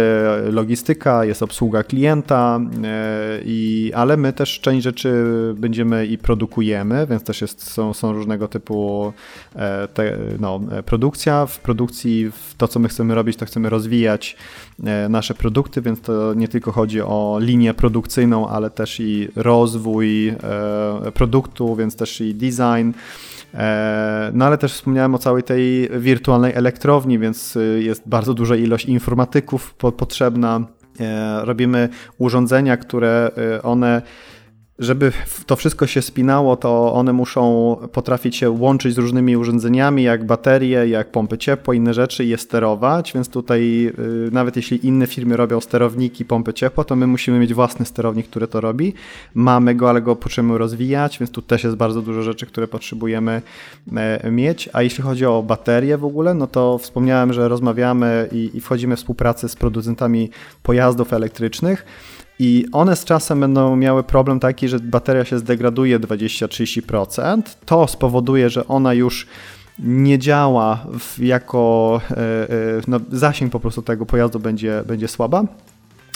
logistyka, jest obsługa klienta, e, i, ale my też część rzeczy będziemy i produkujemy, więc też jest, są, są różnego typu te, no, produkcja. W produkcji w to, co my chcemy robić, to chcemy rozwijać nasze produkty, więc to nie tylko chodzi o linię produkcyjną, ale też i rozwój e, produktu, więc też i design. E, no ale też wspomniałem o całej tej wirtualnej elektrowni, więc e, jest bardzo duża ilość informatyków potrzebna. Robimy urządzenia, które one żeby to wszystko się spinało, to one muszą potrafić się łączyć z różnymi urządzeniami, jak baterie, jak pompy ciepła, inne rzeczy i je sterować, więc tutaj y, nawet jeśli inne firmy robią sterowniki, pompy ciepła, to my musimy mieć własny sterownik, który to robi. Mamy go, ale go potrzebujemy rozwijać, więc tu też jest bardzo dużo rzeczy, które potrzebujemy e, mieć. A jeśli chodzi o baterie w ogóle, no to wspomniałem, że rozmawiamy i, i wchodzimy w współpracę z producentami pojazdów elektrycznych. I one z czasem będą miały problem taki, że bateria się zdegraduje 20-30%. To spowoduje, że ona już nie działa jako e, e, no, zasięg po prostu tego pojazdu będzie, będzie słaba.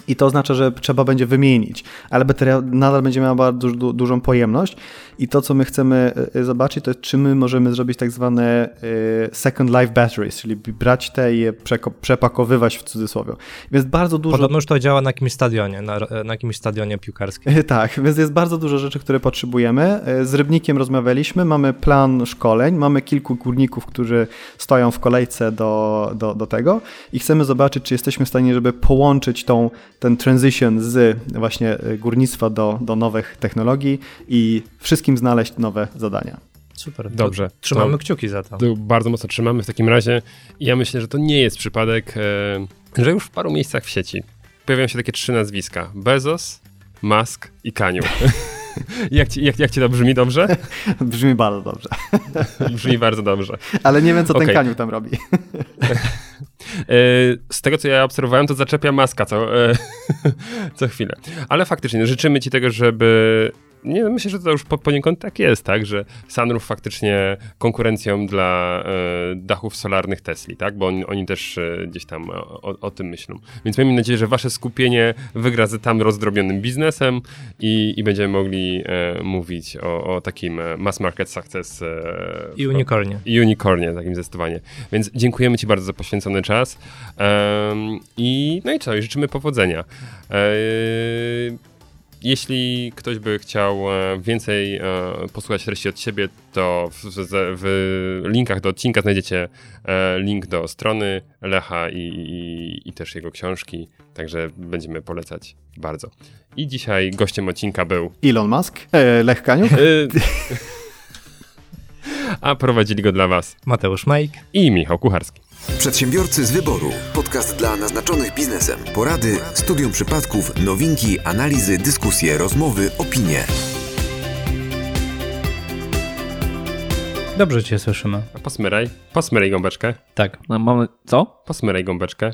I to oznacza, że trzeba będzie wymienić, ale bateria nadal będzie miała bardzo du dużą pojemność i to, co my chcemy e, zobaczyć, to jest, czy my możemy zrobić tak zwane e, second life batteries, czyli brać te i je przepakowywać w cudzysłowie. Więc bardzo dużo... Podobno już to działa na jakimś stadionie, na, na jakimś stadionie piłkarskim. Tak, więc jest bardzo dużo rzeczy, które potrzebujemy. E, z Rybnikiem rozmawialiśmy, mamy plan szkoleń, mamy kilku górników, którzy stoją w kolejce do, do, do tego i chcemy zobaczyć, czy jesteśmy w stanie, żeby połączyć tą, ten transition z właśnie górnictwa do, do nowych technologii i wszystkim znaleźć nowe zadania. Super. Dobrze. Trzymamy to, kciuki za to. to. Bardzo mocno trzymamy w takim razie. Ja myślę, że to nie jest przypadek, e, że już w paru miejscach w sieci pojawiają się takie trzy nazwiska. Bezos, Musk i Kaniu. jak, ci, jak, jak ci to brzmi dobrze? brzmi bardzo dobrze. brzmi bardzo dobrze. Ale nie wiem, co okay. ten Kaniu tam robi. E, z tego, co ja obserwowałem, to zaczepia maska co, e, co chwilę. Ale faktycznie, życzymy ci tego, żeby nie, no myślę, że to już po, poniekąd tak jest, tak, że Sunroof faktycznie konkurencją dla e, dachów solarnych Tesli, tak, bo on, oni też e, gdzieś tam o, o, tym myślą. Więc miejmy nadzieję, że wasze skupienie wygra z tam rozdrobnionym biznesem i, i będziemy mogli e, mówić o, o, takim e, mass market success. E, I unicornie. I unicornie, takim zdecydowanie. Więc dziękujemy ci bardzo za poświęcony czas i no i co, i życzymy powodzenia. E, jeśli ktoś by chciał e, więcej e, posłuchać treści od siebie, to w, w, w linkach do odcinka znajdziecie e, link do strony Lecha i, i, i, też jego książki, także będziemy polecać bardzo. I dzisiaj gościem odcinka był Elon Musk, e, Lech Kaniuk. A prowadzili go dla Was Mateusz Majk i Michał Kucharski. Przedsiębiorcy z wyboru. Podcast dla naznaczonych biznesem. Porady, studium przypadków, nowinki, analizy, dyskusje, rozmowy, opinie. Dobrze cię słyszymy. Posmyraj. Posmyraj gąbeczkę. Tak. No, mamy co? Posmyraj gąbeczkę.